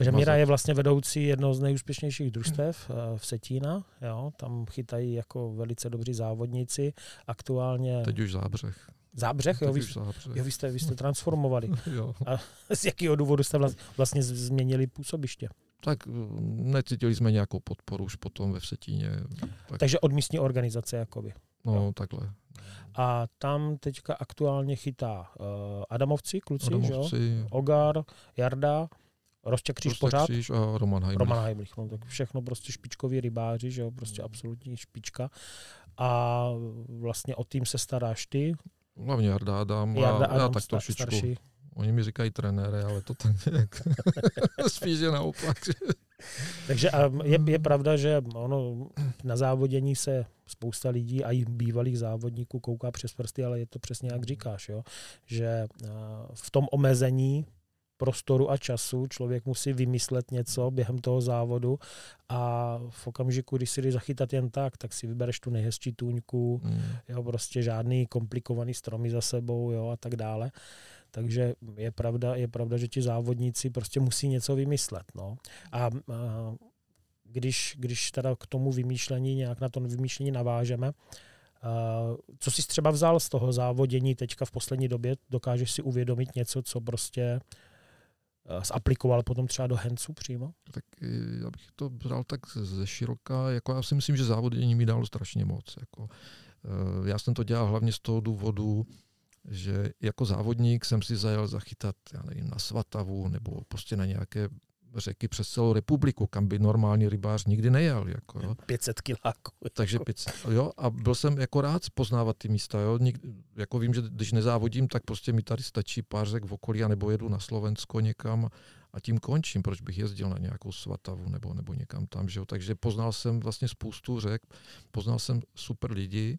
[SPEAKER 1] Že Míra je vlastně vedoucí jednoho z nejúspěšnějších družstev eh, v Setína. Jo, tam chytají jako velice dobří závodníci. Aktuálně
[SPEAKER 2] Teď už zábřeh.
[SPEAKER 1] Zábřeh, jo,
[SPEAKER 2] Teď
[SPEAKER 1] vy,
[SPEAKER 2] zábřeh.
[SPEAKER 1] jo, vy, jste, vy jste transformovali.
[SPEAKER 2] jo.
[SPEAKER 1] Z jakého důvodu jste vlast- vlastně změnili působiště?
[SPEAKER 2] Tak mm, necítili jsme nějakou podporu už potom ve Vsetíně. Tak,
[SPEAKER 1] Takže od místní organizace, jakoby.
[SPEAKER 2] no, takhle.
[SPEAKER 1] A tam teďka aktuálně chytá uh, Adamovci, kluci, že jo?
[SPEAKER 2] Adamovci,
[SPEAKER 1] Ogar, Jarda, Rostě Kříž
[SPEAKER 2] Prostě
[SPEAKER 1] pořád,
[SPEAKER 2] Kříž a Roman Heimlich.
[SPEAKER 1] Roman Heimlich, no, tak všechno prostě špičkoví rybáři, že jo, prostě absolutní špička. A vlastně o tým se staráš ty,
[SPEAKER 2] Hlavně Jarda Adam.
[SPEAKER 1] Jarda
[SPEAKER 2] já
[SPEAKER 1] Adam,
[SPEAKER 2] tak
[SPEAKER 1] sta-
[SPEAKER 2] trošičku.
[SPEAKER 1] starší.
[SPEAKER 2] Oni mi říkají trenére, ale to tak nějak. Spíš je naopak. že-
[SPEAKER 1] Takže a je, je pravda, že ono na závodění se spousta lidí a i bývalých závodníků kouká přes prsty, ale je to přesně jak říkáš, jo? že a, v tom omezení prostoru a času člověk musí vymyslet něco během toho závodu a v okamžiku, když si jdeš zachytat jen tak, tak si vybereš tu nejhezčí tůňku,
[SPEAKER 2] Mm.
[SPEAKER 1] jo, prostě žádný komplikovaný stromy za sebou jo, a tak dále. Takže je pravda, je pravda, že ti závodníci prostě musí něco vymyslet. No. A, a když, když teda k tomu vymýšlení, nějak na to vymýšlení navážeme, a co jsi třeba vzal z toho závodění teďka v poslední době? Dokážeš si uvědomit něco, co prostě zaplikoval potom třeba do Hencu přímo?
[SPEAKER 2] Tak eh, já bych to bral tak ze široka. Jako já si myslím, že závodění mi dalo strašně moc. Jako, eh, já jsem to dělal hlavně z toho důvodu, že jako závodník jsem si zajel zachytat, já nevím, na Svatavu nebo prostě na nějaké řeky přes celou republiku, kam by normální rybář nikdy nejel. Jako, jo.
[SPEAKER 1] 500 kiláků.
[SPEAKER 2] Takže 500, jo, a byl jsem jako rád poznávat ty místa, jo. Nik, jako vím, že když nezávodím, tak prostě mi tady stačí pár řek v okolí, anebo jedu na Slovensko někam a tím končím, proč bych jezdil na nějakou Svatavu nebo, nebo někam tam, že jo. Takže poznal jsem vlastně spoustu řek, poznal jsem super lidi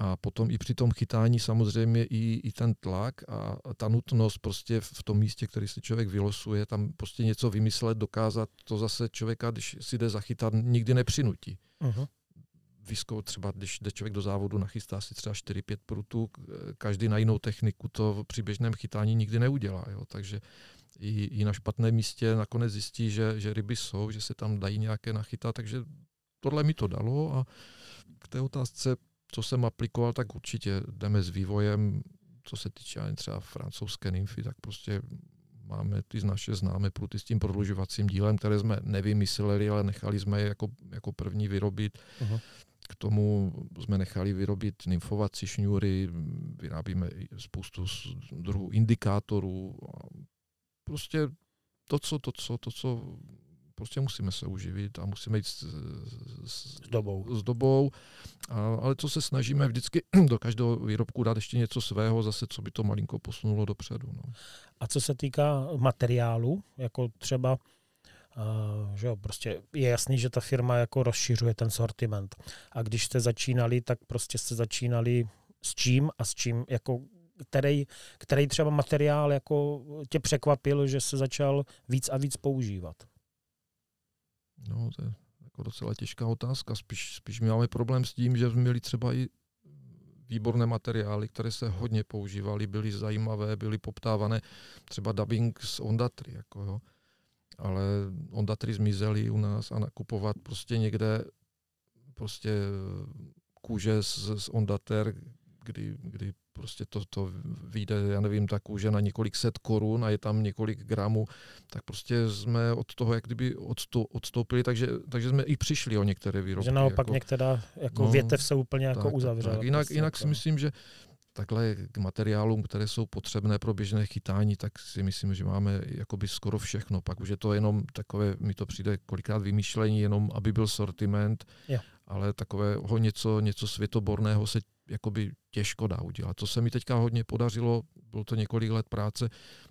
[SPEAKER 2] a potom i při tom chytání samozřejmě i, i ten tlak a ta nutnost prostě v tom místě, který si člověk vylosuje, tam prostě něco vymyslet, dokázat, to zase člověka, když si jde zachytat, nikdy nepřinutí
[SPEAKER 1] Uh-huh.
[SPEAKER 2] výzkou třeba, když jde člověk do závodu, nachystá si třeba 4-5 prutů, k- každý na jinou techniku to při běžném chytání nikdy neudělá. Jo? Takže i, i na špatném místě nakonec zjistí, že, že ryby jsou, že se tam dají nějaké nachytat, takže tohle mi to dalo a k té otázce jsem aplikoval, tak určitě jdeme s vývojem, co se týče třeba francouzské nymfy, tak prostě máme ty naše známé pruty s tím prodlužovacím dílem, které jsme nevymysleli, ale nechali jsme je jako, jako první vyrobit. Uh-huh. K tomu jsme nechali vyrobit nymfovací šňůry, vyrábíme spoustu druhů indikátorů. Prostě to, co, to, co, to, co prostě musíme se uživit a musíme jít s,
[SPEAKER 1] s, s dobou.
[SPEAKER 2] S dobou. A, ale co se snažíme vždycky do každého výrobku dát ještě něco svého, zase co by to malinko posunulo dopředu. No.
[SPEAKER 1] A co se týká materiálu, jako třeba Uh, že jo, prostě je jasný, že ta firma jako rozšiřuje ten sortiment. A když jste začínali, tak prostě jste začínali s čím a s čím, jako který, který třeba materiál jako tě překvapil, že se začal víc a víc používat?
[SPEAKER 2] No, to je jako docela těžká otázka. Spíš, spíš my máme problém s tím, že jsme měli třeba i výborné materiály, které se hodně používaly, byly zajímavé, byly poptávané, třeba dubbing z Ondatry, jako jo. ale Ondatry zmizely u nás a nakupovat prostě někde prostě kůže z, z Ondater, kdy, kdy prostě to, to vyjde, já nevím, ta kůže na několik set korun a je tam několik gramů, tak prostě jsme od toho jak kdyby odstoupili, takže, takže jsme i přišli o některé výrobky.
[SPEAKER 1] Že naopak jako, některá jako no, větev se úplně jako tak, uzavřela. Tak.
[SPEAKER 2] Jinak, prostě jinak jako. si myslím, že takhle k materiálům, které jsou potřebné pro běžné chytání, tak si myslím, že máme jakoby skoro všechno. Pak už je to jenom takové, mi to přijde kolikrát vymýšlení, jenom aby byl sortiment, jo. Ale takového něco, něco světoborného se jakoby těžko dá udělat. To se mi teďka hodně podařilo, bylo to několik let práce,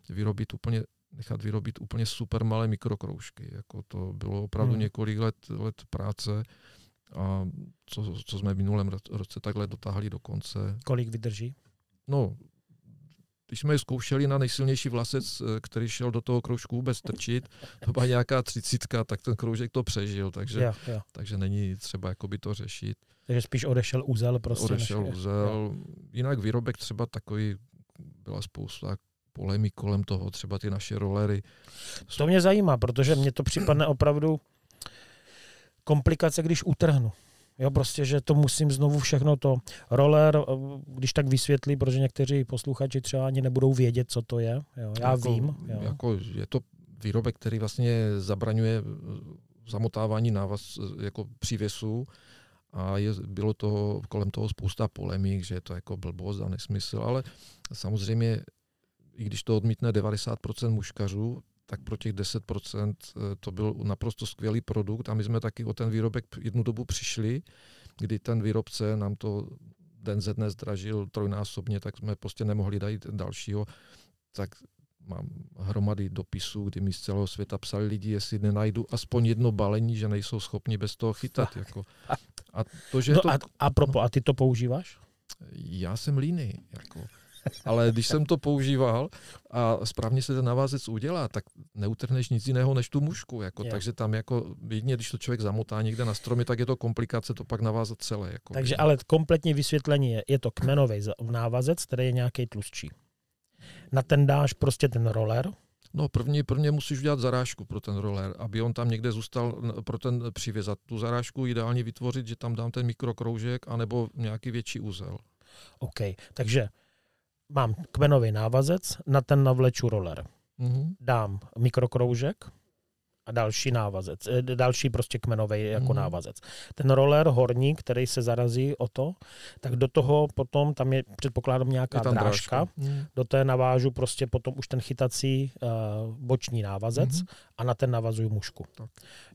[SPEAKER 2] vyrobit úplně nechat vyrobit úplně super malé mikrokroužky. Jako to bylo opravdu hmm. několik let, let práce a co, co jsme v minulém roce takhle dotáhli do konce.
[SPEAKER 1] Kolik vydrží?
[SPEAKER 2] No, když jsme je zkoušeli na nejsilnější vlasec, eh, který šel do toho kroužku vůbec trčit, to byla nějaká třicítka, tak ten kroužek to přežil, takže, jo, jo. takže není třeba jakoby to řešit.
[SPEAKER 1] Takže spíš odešel úzel prostě.
[SPEAKER 2] Odešel než... úzel. Jo. Jinak výrobek třeba takový, byla spousta polemik kolem toho, třeba ty naše rolery.
[SPEAKER 1] To mě zajímá, protože mně to připadne opravdu komplikace, když utrhnu. Jo, prostě, že to musím znovu všechno to. Roller, eh, když tak vysvětlí, protože někteří posluchači třeba ani nebudou vědět, co to je. Jo, já jako, vím. Jo.
[SPEAKER 2] Jako je to výrobek, který vlastně zabraňuje eh, zamotávání návaz eh, jako přívěsu a je, bylo to kolem toho spousta polemik, že je to jako blbost a nesmysl, ale samozřejmě, i když to odmítne 90% muškařů, tak pro těch 10% eh, to byl naprosto skvělý produkt a my jsme taky o ten výrobek jednu dobu přišli, kdy ten výrobce nám to den ze dne zdražil trojnásobně, tak jsme prostě nemohli dát dalšího. Tak mám hromady dopisů, kdy mi z celého světa psali lidi, jestli nenajdu aspoň jedno balení, že nejsou schopni bez toho chytat. Jako.
[SPEAKER 1] A, to, že no to... a, a, propo, a ty to používáš?
[SPEAKER 2] Já jsem líný. Jako ale když jsem to používal a správně se ten navázec udělá, tak neutrhneš nic jiného než tu mušku. Jako, takže tam jako jedině, když to člověk zamotá někde na stromě, tak je to komplikace to pak navázat celé. Jako.
[SPEAKER 1] Takže ale kompletní vysvětlení je, je to kmenový návazec, který je nějaký tlustší. Na ten dáš prostě ten roller,
[SPEAKER 2] No první, prvně musíš udělat zarážku pro ten roller, aby on tam někde zůstal pro ten přivězat. Tu zarážku ideálně vytvořit, že tam dám ten mikrokroužek anebo nějaký větší úzel.
[SPEAKER 1] OK, takže mám kmenový návazec, na ten navleču roller. Mm-hmm. Dám mikrokroužek a další návazec, eh, další prostě kmenový jako mm-hmm. návazec. Ten roller horní, který se zarazí o to, tak do toho potom, tam je předpokládám nějaká je drážka, drážka. Mm. do té navážu prostě potom už ten chytací uh, boční návazec mm-hmm. a na ten navazuju mušku. Tak.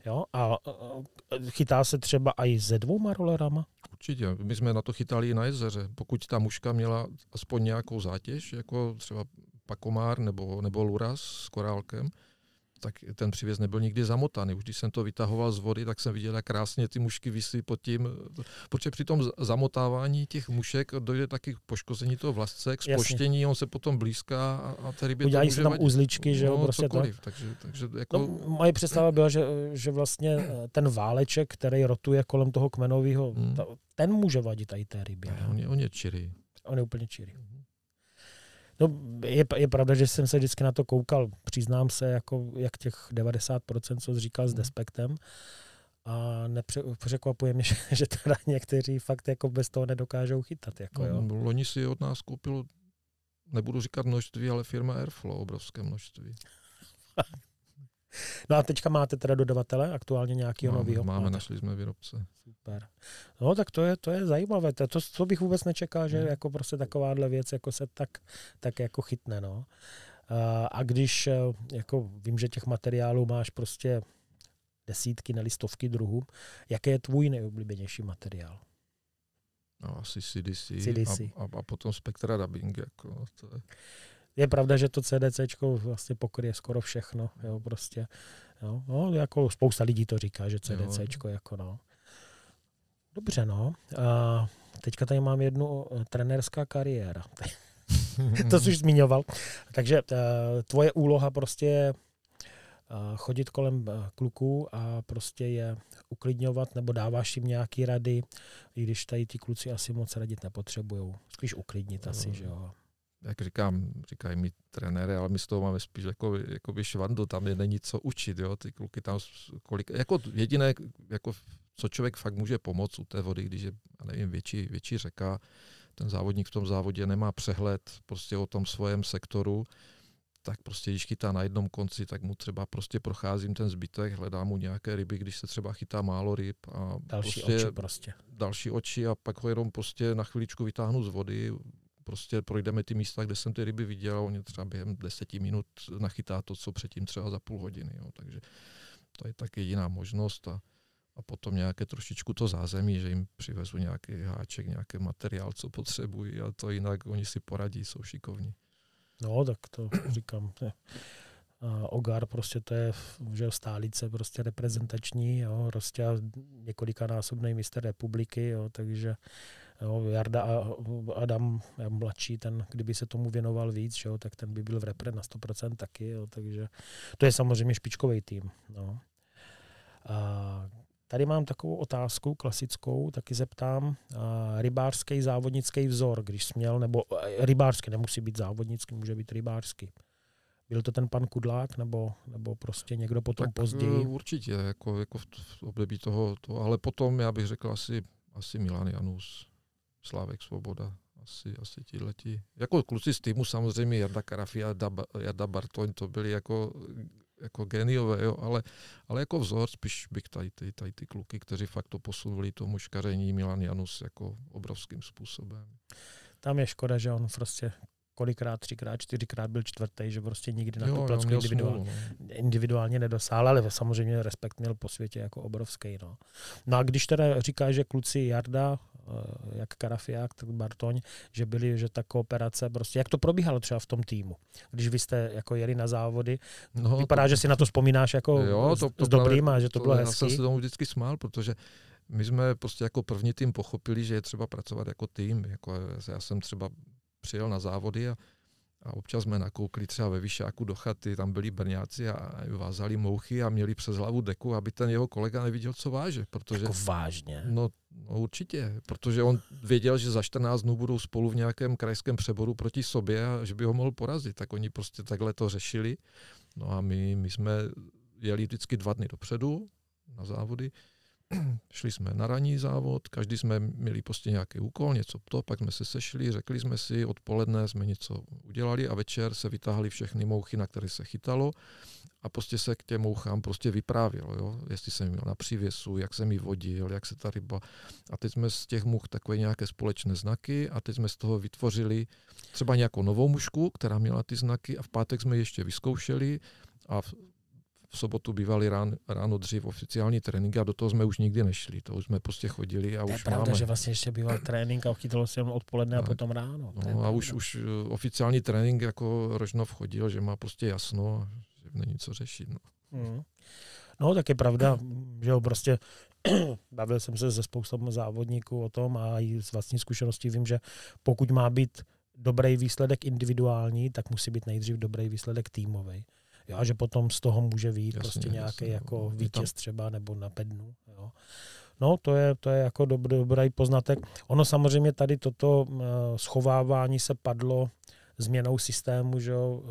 [SPEAKER 1] Jo? A uh, chytá se třeba i se dvouma rollerama?
[SPEAKER 2] Určitě. My jsme na to chytali i na jezeře. Pokud ta muška měla aspoň nějakou zátěž, jako třeba pakomár nebo, nebo luras s korálkem, tak ten přívěs nebyl nikdy zamotaný. Už když jsem to vytahoval z vody, tak jsem viděl, jak krásně ty mušky vysí pod tím, protože při tom zamotávání těch mušek dojde taky k poškození toho vlasce, k spoštění, on se potom blízká a, a ty ryby
[SPEAKER 1] Udělají se tam vadit. uzličky, že jo,
[SPEAKER 2] no, prostě cokoliv, to. Takže, takže jako... no,
[SPEAKER 1] moje představa byla, že, že vlastně ten váleček, který rotuje kolem toho kmenového, hmm. Ten může vadit i té rybě.
[SPEAKER 2] on, je, on je čirý.
[SPEAKER 1] On je úplně čirý. No, je, je pravda, že jsem se vždycky na to koukal, přiznám se, jako jak těch 90%, co jsi říkal s hmm. Despektem, a nepřekvapuje mě, že, že teda někteří fakt jako bez toho nedokážou chytat. Jako, jo.
[SPEAKER 2] No, loni si od nás koupil, nebudu říkat množství, ale firma Airflow, obrovské množství.
[SPEAKER 1] No a teďka máte teda dodavatele aktuálně nějakého nového?
[SPEAKER 2] Máme, našli jsme výrobce.
[SPEAKER 1] Super. No tak to je, to je zajímavé. To, to bych vůbec nečekal, že hmm. jako prostě takováhle věc jako se tak, tak jako chytne. No. A když, e, jako vím, že těch materiálů máš prostě desítky, ne stovky druhů, jaký je tvůj nejoblíbenější materiál?
[SPEAKER 2] No, asi CDC, CDC. A, a, a potom Spectra Dubbing. Jako, to je...
[SPEAKER 1] je pravda, že to CDC vlastně pokryje skoro všechno. Jo, prostě, jo, no, jako spousta lidí to říká, že CDC jako no. Dobře, no. A teďka tady mám jednu uh, trenérská kariéra. to jsi už zmiňoval. Takže uh, tvoje úloha prostě je chodit kolem eh, kluků a prostě je uklidňovat, nebo dáváš jim nějaký rady, i když tady ty kluci asi moc radit nepotřebují. Spíš uklidnit asi, no. že jo.
[SPEAKER 2] Jak říkám, říkají mi trenéry, ale my z toho máme spíš jako, jako švandu, tam je není co učit, jo, ty kluky tam kolik, jako jediné, jako co člověk fakt může pomoct u té vody, když je, nevím, větší, větší řeka, ten závodník v tom závodě nemá přehled prostě o tom svém sektoru, tak prostě když chytá na jednom konci, tak mu třeba prostě procházím ten zbytek, hledám mu nějaké ryby, když se třeba chytá málo ryb. A
[SPEAKER 1] další prostě, oči prostě.
[SPEAKER 2] Další oči a pak ho jenom prostě na chviličku vytáhnu z vody, prostě projdeme ty místa, kde jsem ty ryby viděl oni třeba během deseti minut nachytá to, co předtím třeba za půl hodiny. Jo. Takže to je tak jediná možnost a, a potom nějaké trošičku to zázemí, že jim přivezu nějaký háček, nějaký materiál, co potřebují a to jinak oni si poradí, jsou šikovní.
[SPEAKER 1] No, tak to říkám. Ne. Ogar prostě to je že stálice prostě reprezentační, jo, prostě několikanásobný mistr republiky, jo, takže jo, Jarda a Adam mladší, ten, kdyby se tomu věnoval víc, jo, tak ten by byl v repre na 100% taky, jo, takže to je samozřejmě špičkový tým. No. A Tady mám takovou otázku klasickou, taky zeptám. Uh, rybářský závodnický vzor, když jsi měl, nebo uh, rybářský, nemusí být závodnický, může být rybářský. Byl to ten pan Kudlák, nebo, nebo prostě někdo potom tak, později?
[SPEAKER 2] Určitě, jako, jako v, období toho, toho, ale potom já bych řekl asi, asi Milan Janus, Slávek Svoboda, asi, asi leti. Jako kluci z týmu samozřejmě Jarda Karafi a Jarda, Jarda Bartoň, to byli jako jako geniové, jo, ale, ale jako vzor spíš bych tady ty, tady ty kluky, kteří fakt to posunuli tomu škaření Milan Janus jako obrovským způsobem.
[SPEAKER 1] Tam je škoda, že on prostě kolikrát, třikrát, čtyřikrát byl čtvrtý, že prostě nikdy na jo, tu placku individuál, smůlu, no. individuálně nedosáhl, ale samozřejmě respekt měl po světě jako obrovský. No. no a když teda říká, že kluci Jarda, jak Karafiák, tak Bartoň, že byli, že ta kooperace, prostě jak to probíhalo třeba v tom týmu, když vy jste jako jeli na závody, no, vypadá, to, že si na to vzpomínáš jako jo, to, to s dobrým a že to, to bylo hezký. Já
[SPEAKER 2] jsem se tomu vždycky smál, protože my jsme prostě jako první tým pochopili, že je třeba pracovat jako tým. Jako já jsem třeba přijel na závody a, a občas jsme nakoukli třeba ve Vyšáku do chaty, tam byli brňáci a vázali mouchy a měli přes hlavu deku, aby ten jeho kolega neviděl, co váže. Protože,
[SPEAKER 1] jako vážně?
[SPEAKER 2] No, no určitě, protože on věděl, že za 14 dnů budou spolu v nějakém krajském přeboru proti sobě a že by ho mohl porazit. Tak oni prostě takhle to řešili. No a my, my jsme jeli vždycky dva dny dopředu na závody šli jsme na ranní závod, každý jsme měli prostě nějaký úkol, něco to, pak jsme se sešli, řekli jsme si, odpoledne jsme něco udělali a večer se vytáhli všechny mouchy, na které se chytalo a prostě se k těm mouchám prostě vyprávělo, jo? jestli jsem měl na přívěsu, jak jsem ji vodil, jak se ta ryba. A teď jsme z těch much takové nějaké společné znaky a teď jsme z toho vytvořili třeba nějakou novou mušku, která měla ty znaky a v pátek jsme ještě vyzkoušeli a sobotu bývali rán, ráno dřív oficiální tréninky a do toho jsme už nikdy nešli. To už jsme prostě chodili a
[SPEAKER 1] to
[SPEAKER 2] už
[SPEAKER 1] je pravda,
[SPEAKER 2] máme.
[SPEAKER 1] že vlastně ještě býval trénink a chytalo se jenom odpoledne a, a potom ráno.
[SPEAKER 2] No, a už, už eh, oficiální trénink jako Rožnov chodil, že má prostě jasno, že není co řešit. No.
[SPEAKER 1] Hmm. No, tak je pravda, že ho prostě bavil jsem se se spoustou závodníků o tom a i z vlastní zkušenosti vím, že pokud má být dobrý výsledek individuální, tak musí být nejdřív dobrý výsledek týmový. Jo, a že potom z toho může být jasně, prostě nějaký jasně, jako no. vítěz třeba nebo na pednu. Jo. No, to je, to je jako dobrý, dobrý poznatek. Ono samozřejmě tady toto uh, schovávání se padlo změnou systému že, uh,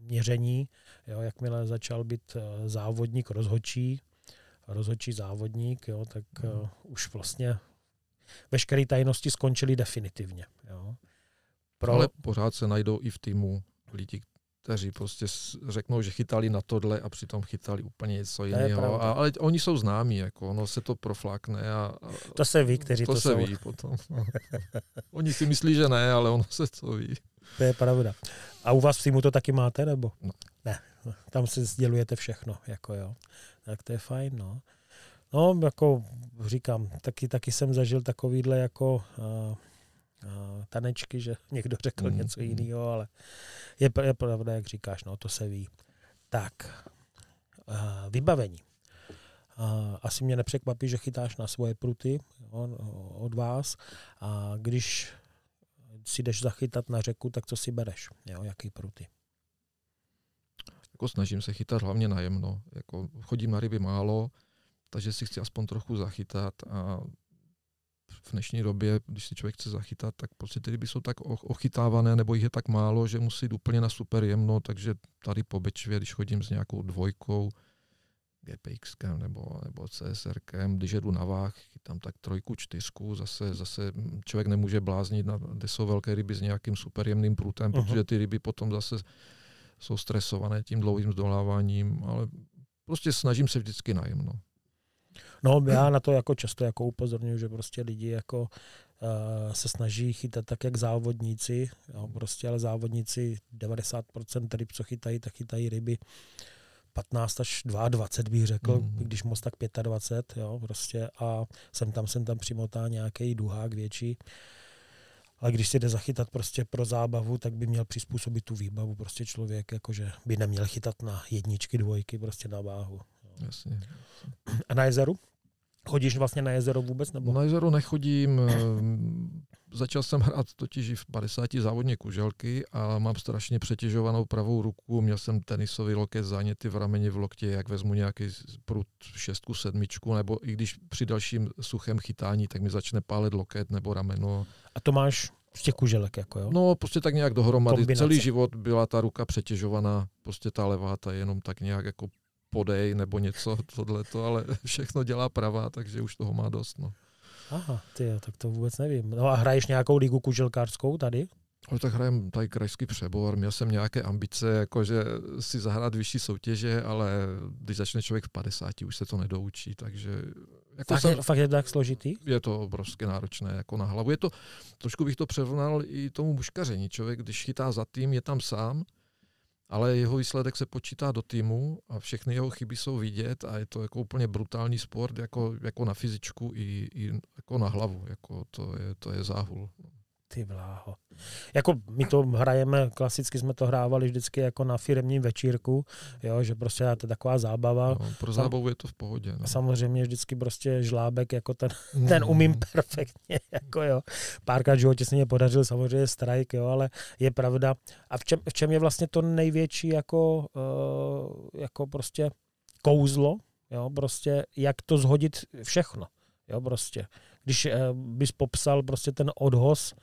[SPEAKER 1] měření. Jo, jakmile začal být uh, závodník rozhočí, rozhodčí závodník, jo, tak uh, už vlastně veškeré tajnosti skončily definitivně. Jo.
[SPEAKER 2] Pro... Ale pořád se najdou i v týmu lidi, kteří prostě řeknou, že chytali na tohle a přitom chytali úplně něco jiného. A, ale oni jsou známí, jako ono se to proflákne. A, a
[SPEAKER 1] to se ví, kteří
[SPEAKER 2] to,
[SPEAKER 1] to
[SPEAKER 2] se
[SPEAKER 1] jsou.
[SPEAKER 2] ví potom. Oni si myslí, že ne, ale ono se to ví.
[SPEAKER 1] To je pravda. A u vás v týmu to taky máte, nebo?
[SPEAKER 2] No.
[SPEAKER 1] Ne, tam si sdělujete všechno, jako jo. Tak to je fajn, no. No, jako říkám, taky, taky jsem zažil takovýhle jako uh, tanečky, že někdo řekl mm. něco jiného, ale je, je pravda, jak říkáš, no, to se ví. Tak, uh, vybavení. Uh, asi mě nepřekvapí, že chytáš na svoje pruty od vás. A když si jdeš zachytat na řeku, tak co si bereš? Jo, jaký pruty?
[SPEAKER 2] Jako snažím se chytat hlavně najemno. Jako chodím na ryby málo, takže si chci aspoň trochu zachytat a v dnešní době, když si člověk chce zachytat, tak prostě ty ryby jsou tak ochytávané, nebo jich je tak málo, že musí jít úplně na super jemno, takže tady po Bečvě, když chodím s nějakou dvojkou, GPX nebo, nebo CSR, když jedu na váh, chytám tak trojku, čtyřku, zase, zase člověk nemůže bláznit, na, kde jsou velké ryby s nějakým superjemným prutem, uh-huh. protože ty ryby potom zase jsou stresované tím dlouhým zdoláváním, ale prostě snažím se vždycky najemno.
[SPEAKER 1] No, já na to jako často jako upozorňuji, že prostě lidi jako uh, se snaží chytat tak, jak závodníci, jo, prostě, ale závodníci 90% ryb, co chytají, tak chytají ryby 15 až 22 bych řekl, mm. když moc tak 25, jo, prostě a jsem tam, jsem tam přimotá nějaký duhák větší. Ale když si jde zachytat prostě pro zábavu, tak by měl přizpůsobit tu výbavu. Prostě člověk jakože by neměl chytat na jedničky, dvojky, prostě na váhu.
[SPEAKER 2] Jasně.
[SPEAKER 1] A na jezeru? Chodíš vlastně na jezero vůbec? Nebo?
[SPEAKER 2] Na jezero nechodím. Ehm, začal jsem hrát totiž v 50 závodně kuželky a mám strašně přetěžovanou pravou ruku. Měl jsem tenisový loket záněty v rameni v loktě, jak vezmu nějaký prut šestku, sedmičku, nebo i když při dalším suchém chytání, tak mi začne pálet loket nebo rameno.
[SPEAKER 1] A to máš z těch kuželek, jako jo?
[SPEAKER 2] No, prostě tak nějak dohromady. Kombinace. Celý život byla ta ruka přetěžovaná, prostě ta levá, ta jenom tak nějak jako podej nebo něco tohleto, ale všechno dělá pravá, takže už toho má dost. No.
[SPEAKER 1] Aha, ty, tak to vůbec nevím. No a hraješ nějakou ligu kuželkářskou tady?
[SPEAKER 2] Ale tak hrajem tady krajský přebor, měl jsem nějaké ambice, jakože si zahrát vyšší soutěže, ale když začne člověk v 50, už se to nedoučí, takže...
[SPEAKER 1] Jako fakt, jsem, je, fakt je tak složitý?
[SPEAKER 2] Je to obrovské náročné jako na hlavu. Je to, trošku bych to přerovnal i tomu muškaření. Člověk, když chytá za tým, je tam sám, ale jeho výsledek se počítá do týmu a všechny jeho chyby jsou vidět a je to jako úplně brutální sport, jako, jako na fyzičku i, i jako na hlavu, jako to je, to je záhul.
[SPEAKER 1] Ty bláho. Jako my to hrajeme, klasicky jsme to hrávali vždycky jako na firmním večírku, jo, že prostě je to taková zábava.
[SPEAKER 2] No, pro zábavu je to v pohodě.
[SPEAKER 1] No. Samozřejmě vždycky prostě žlábek, jako ten, mm. ten umím perfektně, jako jo. Párkrát v životě se mě podařil samozřejmě strike, jo, ale je pravda. A v čem, v čem je vlastně to největší jako, uh, jako prostě kouzlo, jo, prostě jak to zhodit všechno, jo, prostě. Když uh, bys popsal prostě ten odhoz,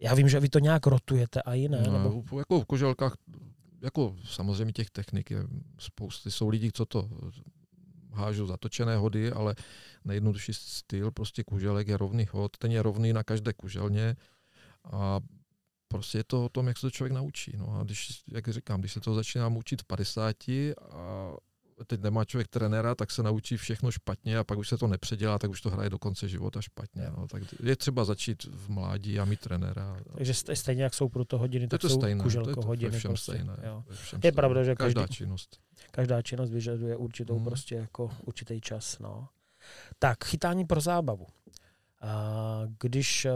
[SPEAKER 1] já vím, že vy to nějak rotujete a jiné. No,
[SPEAKER 2] nebo... Jako v koželkách, jako samozřejmě těch technik je spousty. Jsou lidi, co to hážou zatočené hody, ale nejjednodušší styl prostě kuželek je rovný hod. Ten je rovný na každé kuželně a prostě je to o tom, jak se to člověk naučí. No a když, jak říkám, když se to začíná učit v 50 a teď nemá člověk trenéra, tak se naučí všechno špatně a pak už se to nepředělá, tak už to hraje do konce života špatně. No. Tak je třeba začít v mládí a mít trenéra.
[SPEAKER 1] Takže stejně jak jsou pro to hodiny, tak to jsou stejné, kuželko to je to hodiny.
[SPEAKER 2] Všem prostě, stejné,
[SPEAKER 1] jo.
[SPEAKER 2] Všem
[SPEAKER 1] je pravda, že každý,
[SPEAKER 2] každá činnost.
[SPEAKER 1] Každá činnost vyžaduje určitou hmm. prostě jako určitý čas. No. Tak, chytání pro zábavu. A když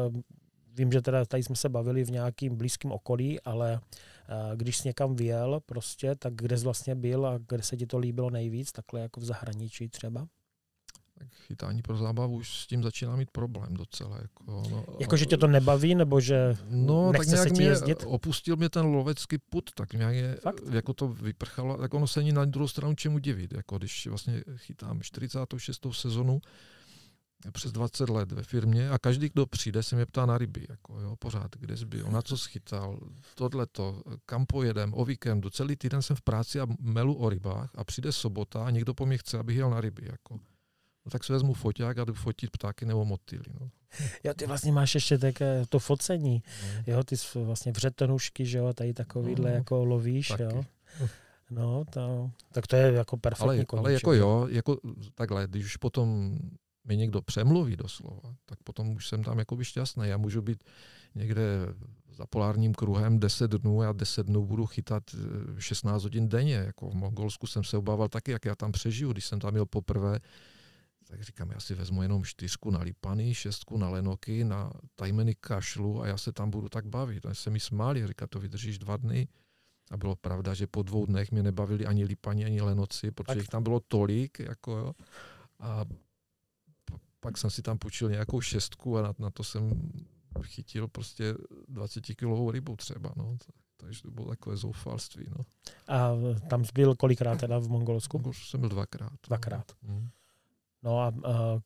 [SPEAKER 1] vím, že teda tady jsme se bavili v nějakým blízkém okolí, ale když jsi někam vyjel prostě, tak kde jsi vlastně byl a kde se ti to líbilo nejvíc, takhle jako v zahraničí třeba?
[SPEAKER 2] Tak chytání pro zábavu už s tím začíná mít problém docela. Jako, no,
[SPEAKER 1] jako že tě to nebaví, nebo že
[SPEAKER 2] no,
[SPEAKER 1] nechce
[SPEAKER 2] tak nějak
[SPEAKER 1] se ti jezdit?
[SPEAKER 2] opustil mě ten lovecký put, tak nějak je, Fakt? jako to vyprchalo, tak ono se ani na druhou stranu čemu divit. Jako když vlastně chytám 46. sezonu, přes 20 let ve firmě a každý, kdo přijde, se mě ptá na ryby. Jako, jo, pořád, kde jsi byl, na co schytal, tohleto, kam pojedem, o víkendu. Celý týden jsem v práci a melu o rybách a přijde sobota a někdo po mě chce, abych jel na ryby. Jako. no tak si vezmu foťák a jdu fotit ptáky nebo motýly. No.
[SPEAKER 1] Jo, ty vlastně máš ještě také to focení. No. Jo, ty vlastně vřetonušky, že jo, tady takovýhle no, jako lovíš, taky. jo. No, to, tak to je jako perfektní
[SPEAKER 2] Ale, ale jako jo, jako takhle, když už potom mi někdo přemluví doslova, tak potom už jsem tam jakoby šťastný. Já můžu být někde za polárním kruhem 10 dnů, já 10 dnů budu chytat 16 eh, hodin denně. Jako v Mongolsku jsem se obával taky, jak já tam přežiju. Když jsem tam měl poprvé, tak říkám, já si vezmu jenom čtyřku na lípany, šestku na lenoky, na tajmeny kašlu a já se tam budu tak bavit. A se mi smáli, říká, to vydržíš dva dny. A bylo pravda, že po dvou dnech mě nebavili ani lípani, ani lenoci, protože tak. jich tam bylo tolik. Jako jo. A pak jsem si tam půjčil nějakou šestku a na, na to jsem chytil prostě 20 kilovou rybu třeba. No. Takže to bylo takové zoufalství. No.
[SPEAKER 1] A tam byl kolikrát teda v Mongolsku? V
[SPEAKER 2] Mongolsku jsem byl dvakrát.
[SPEAKER 1] Dvakrát. No. Hmm. No a uh,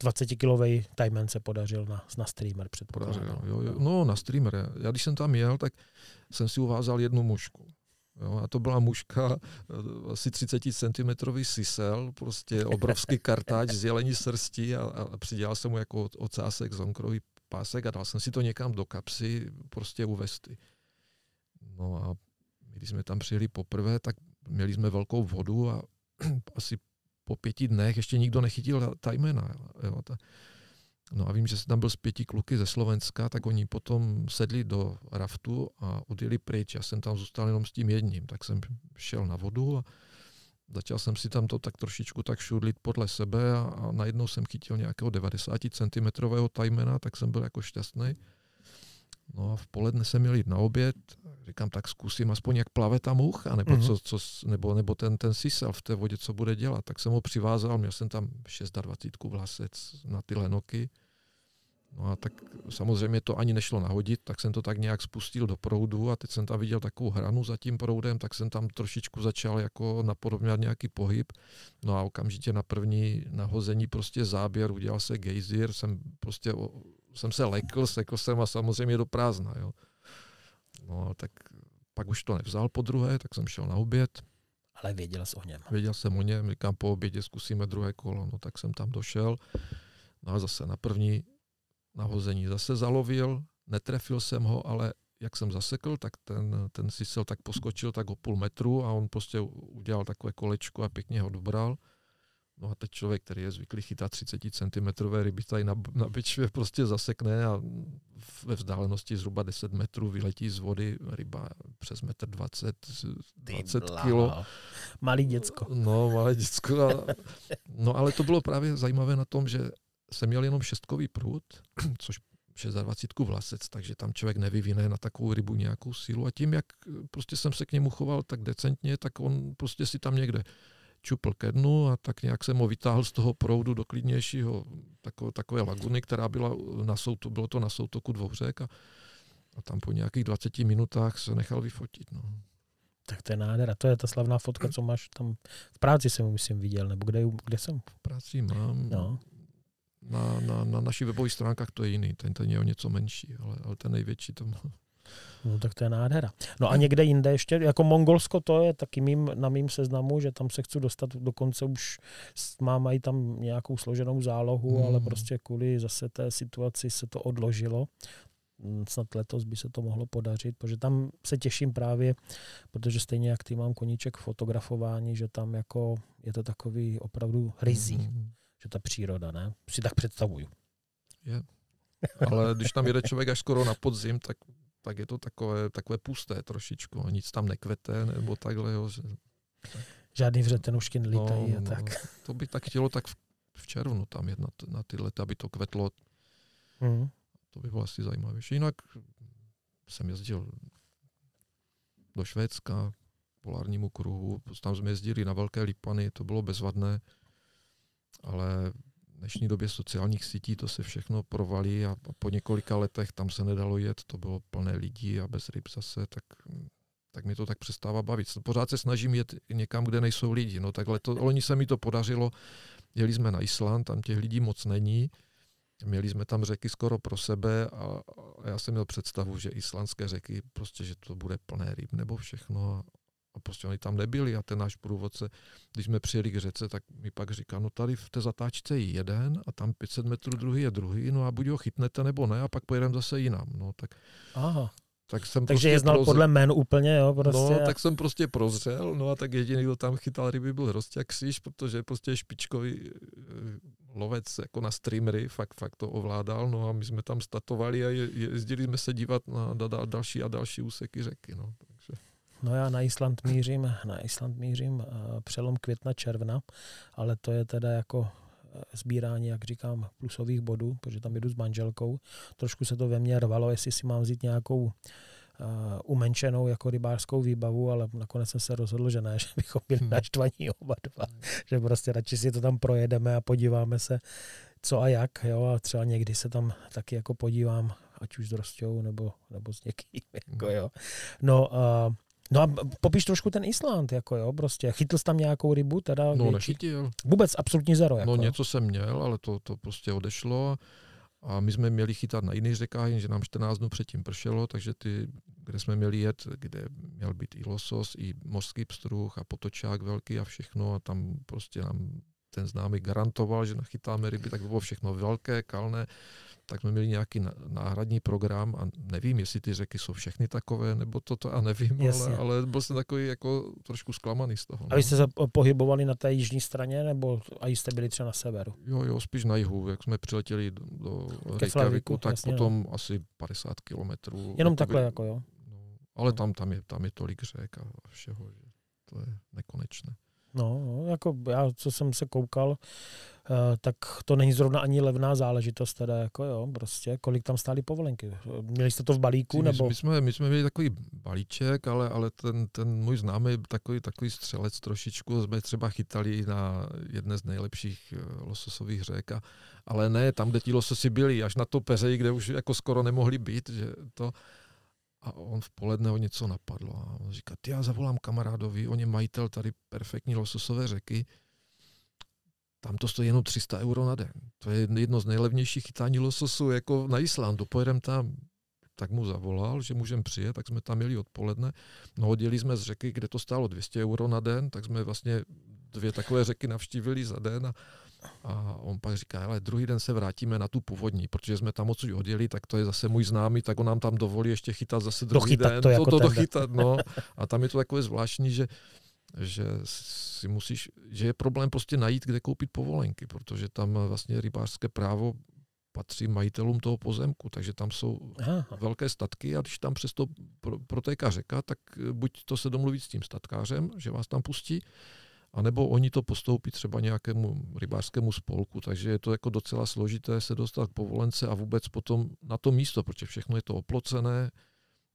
[SPEAKER 1] 20-kilový Tajmen se podařil na, na streamer předpokládám.
[SPEAKER 2] Podařil, jo, jo. No na streamer. Já když jsem tam jel, tak jsem si uvázal jednu mušku. Jo, a to byla muška eh, asi 30 cm sisel, prostě obrovský kartáč z jelení srsti a, a přidělal jsem mu jako ocásek zonkrový pásek a dal jsem si to někam do kapsy, prostě u vesty. No a když jsme tam přijeli poprvé, tak měli jsme velkou vodu a asi po pěti dnech ještě nikdo nechytil tajmena. Jo. No a vím, že jsem tam byl s pěti kluky ze Slovenska, tak oni potom sedli do raftu a odjeli pryč. Já jsem tam zůstal jenom s tím jedním, tak jsem šel na vodu a začal jsem si tam to tak trošičku tak šudlit podle sebe a, a najednou jsem chytil nějakého 90 cm tajmena, tak jsem byl jako šťastný. No a v poledne jsem měl jít na oběd, říkám, tak zkusím aspoň jak plave ta mucha, nebo, mm-hmm. co, co, nebo, nebo ten, ten sisel v té vodě, co bude dělat. Tak jsem ho přivázal, měl jsem tam 26 vlasec na ty lenoky. No a tak samozřejmě to ani nešlo nahodit, tak jsem to tak nějak spustil do proudu a teď jsem tam viděl takovou hranu za tím proudem, tak jsem tam trošičku začal jako napodobňovat nějaký pohyb. No a okamžitě na první nahození prostě záběr, udělal se gejzír, jsem prostě jsem se lekl, sekl jsem a samozřejmě do prázdna. Jo. No tak pak už to nevzal po druhé, tak jsem šel na oběd.
[SPEAKER 1] Ale věděl jsi o něm.
[SPEAKER 2] Věděl jsem o něm, říkám po obědě zkusíme druhé kolo, no tak jsem tam došel. No a zase na první nahození zase zalovil, netrefil jsem ho, ale jak jsem zasekl, tak ten, ten sisel tak poskočil tak o půl metru a on prostě udělal takové kolečko a pěkně ho dobral. No a teď člověk, který je zvyklý chytat 30 cm ryby tady na, na bičvě, prostě zasekne a ve vzdálenosti zhruba 10 metrů vyletí z vody ryba přes metr 20, 20 kilo.
[SPEAKER 1] Malý děcko.
[SPEAKER 2] No, malé děcko. A, no ale to bylo právě zajímavé na tom, že jsem měl jenom šestkový prut, což 26 vlasec, takže tam člověk nevyvine na takovou rybu nějakou sílu a tím, jak prostě jsem se k němu choval tak decentně, tak on prostě si tam někde čupl ke dnu a tak nějak jsem ho vytáhl z toho proudu do klidnějšího takové, takové laguny, která byla na soutoku, bylo to na soutoku dvou řek a, a tam po nějakých 20 minutách se nechal vyfotit. No.
[SPEAKER 1] Tak to je nádhera. To je ta slavná fotka, co máš tam v práci jsem myslím viděl, nebo kde, kde jsem?
[SPEAKER 2] V práci mám. No. Na, na, na našich webových stránkách to je jiný, ten, ten je o něco menší, ale, ale ten největší to má.
[SPEAKER 1] No tak to je nádhera. No a někde jinde ještě, jako Mongolsko to je taky mým, na mým seznamu, že tam se chci dostat, dokonce už mám i tam nějakou složenou zálohu, hmm. ale prostě kvůli zase té situaci se to odložilo. Hmm, snad letos by se to mohlo podařit, protože tam se těším právě, protože stejně jak ty mám koníček fotografování, že tam jako je to takový opravdu rizí, hmm. že ta příroda, ne? Si tak představuju.
[SPEAKER 2] Je. Ale když tam jede člověk až skoro na podzim, tak tak je to takové, takové pusté trošičku. A nic tam nekvete nebo takhle. Jo, že,
[SPEAKER 1] tak. Žádný vřetenušky nelítají no, a tak. No,
[SPEAKER 2] to by tak chtělo tak v, v červnu tam jet na, na ty leta, aby to kvetlo.
[SPEAKER 1] Mm.
[SPEAKER 2] To by bylo asi zajímavější. Jinak jsem jezdil do Švédska, polárnímu kruhu, tam jsme jezdili na velké lípany, to bylo bezvadné, ale dnešní době sociálních sítí to se všechno provalí a po několika letech tam se nedalo jet, to bylo plné lidí a bez ryb zase, tak, tak mi to tak přestává bavit. Pořád se snažím jet někam, kde nejsou lidi. No takhle to, loni se mi to podařilo, jeli jsme na Island, tam těch lidí moc není, Měli jsme tam řeky skoro pro sebe a, a já jsem měl představu, že islandské řeky, prostě, že to bude plné ryb nebo všechno. A prostě oni tam nebyli a ten náš průvodce, když jsme přijeli k řece, tak mi pak říká, no tady v té zatáčce je jeden a tam 500 metrů druhý je druhý, no a buď ho chytnete nebo ne a pak pojedeme zase jinam. No tak
[SPEAKER 1] Aha.
[SPEAKER 2] Tak jsem
[SPEAKER 1] Takže
[SPEAKER 2] prostě
[SPEAKER 1] je znal
[SPEAKER 2] prozřel-
[SPEAKER 1] podle jmen úplně, jo, prostě.
[SPEAKER 2] No, tak jsem prostě prozřel, no a tak jediný, kdo tam chytal ryby, byl Rostia Kříž, protože prostě špičkový eh, lovec jako na streamery, fakt, fakt to ovládal, no a my jsme tam statovali a je- jezdili jsme se dívat na da- da- další a další úseky řeky, no.
[SPEAKER 1] No já na Island mířím, na Island mířím eh, přelom května, června, ale to je teda jako eh, sbírání, jak říkám, plusových bodů, protože tam jedu s manželkou. Trošku se to ve mně rvalo, jestli si mám vzít nějakou uh, umenšenou jako rybářskou výbavu, ale nakonec jsem se rozhodl, že ne, že bychom byli
[SPEAKER 2] Hmm.
[SPEAKER 1] naštvaní oba dva. Že prostě radši si to tam projedeme a podíváme se, co a jak. Jo? A třeba někdy se tam taky jako podívám, ať už s Rostou nebo, nebo s někým. Jako, jo. No, uh, no a popiš trošku ten Island, jako jo, prostě. Chytl jsi tam nějakou rybu, teda
[SPEAKER 2] no
[SPEAKER 1] větší?
[SPEAKER 2] nechytil,
[SPEAKER 1] Vůbec absolutní zero, jako.
[SPEAKER 2] no něco jsem měl, ale to, to prostě odešlo. A my jsme měli chytat na jiných řekách, jenže nám 14 dnů předtím pršelo, takže ty, kde jsme měli jet, kde měl být i losos, i mořský pstruh a potočák velký a všechno a tam prostě nám ten známý garantoval, že nachytáme ryby, tak bylo všechno velké, kalné, tak jsme měli nějaký náhradní program a nevím, jestli ty řeky jsou všechny takové, nebo toto a nevím,
[SPEAKER 1] Jasně.
[SPEAKER 2] ale, ale byl jsem takový jako trošku zklamaný z toho.
[SPEAKER 1] A vy jste se po- pohybovali na té jižní straně, nebo a jste byli třeba na severu?
[SPEAKER 2] Jo, jo, spíš na jihu. Jak jsme přiletěli do, do Reykjaviku, tak
[SPEAKER 1] jasně, no.
[SPEAKER 2] potom asi 50 kilometrů.
[SPEAKER 1] Jenom
[SPEAKER 2] jakoby-
[SPEAKER 1] takhle, jako jo.
[SPEAKER 2] No, ale tam, tam, je, tam je tolik řek a všeho, že to je nekonečné.
[SPEAKER 1] No, jako já, co jsem se koukal, eh, tak to není zrovna ani levná záležitost, teda jako jo, prostě, kolik tam stály povolenky. Měli jste to v balíku,
[SPEAKER 2] My,
[SPEAKER 1] nebo?
[SPEAKER 2] my, jsme, my jsme měli takový balíček, ale, ale ten, ten můj známý takový, takový střelec trošičku jsme třeba chytali na jedné z nejlepších eh, lososových řek, a, ale ne tam, kde ti lososy byli, až na to peřeji, kde už jako skoro nemohli být, že to, a on v poledne ho něco napadlo a on říká, ty já zavolám kamarádovi, on je majitel tady perfektní lososové řeky, tam to stojí jenom 300 euro na den. To je jedno z nejlevnějších chytání lososu jako na Islandu. Pojedem tam, tak mu zavolal, že můžeme přijet, tak jsme tam jeli odpoledne. No odjeli jsme z řeky, kde to stálo 200 euro na den, tak jsme vlastně dvě takové řeky navštívili za den a, a on pak říká, ale druhý den se vrátíme na tu původní, protože jsme tam odsud odjeli, tak to je zase můj známý, tak on nám tam dovolí ještě chytat zase druhý
[SPEAKER 1] Dochytat
[SPEAKER 2] den.
[SPEAKER 1] to jako
[SPEAKER 2] to, to dochytat, no. A tam je to takové zvláštní, že že si musíš, že je problém prostě najít, kde koupit povolenky, protože tam vlastně rybářské právo patří majitelům toho pozemku, takže tam jsou
[SPEAKER 1] Aha,
[SPEAKER 2] velké statky a když tam přesto pro- protéká řeka, tak eh, buď to se domluví s tím statkářem, že vás tam pustí, anebo oni to postoupí třeba nějakému rybářskému spolku, takže je to jako docela složité se dostat k povolence a vůbec potom na to místo, protože všechno je to oplocené,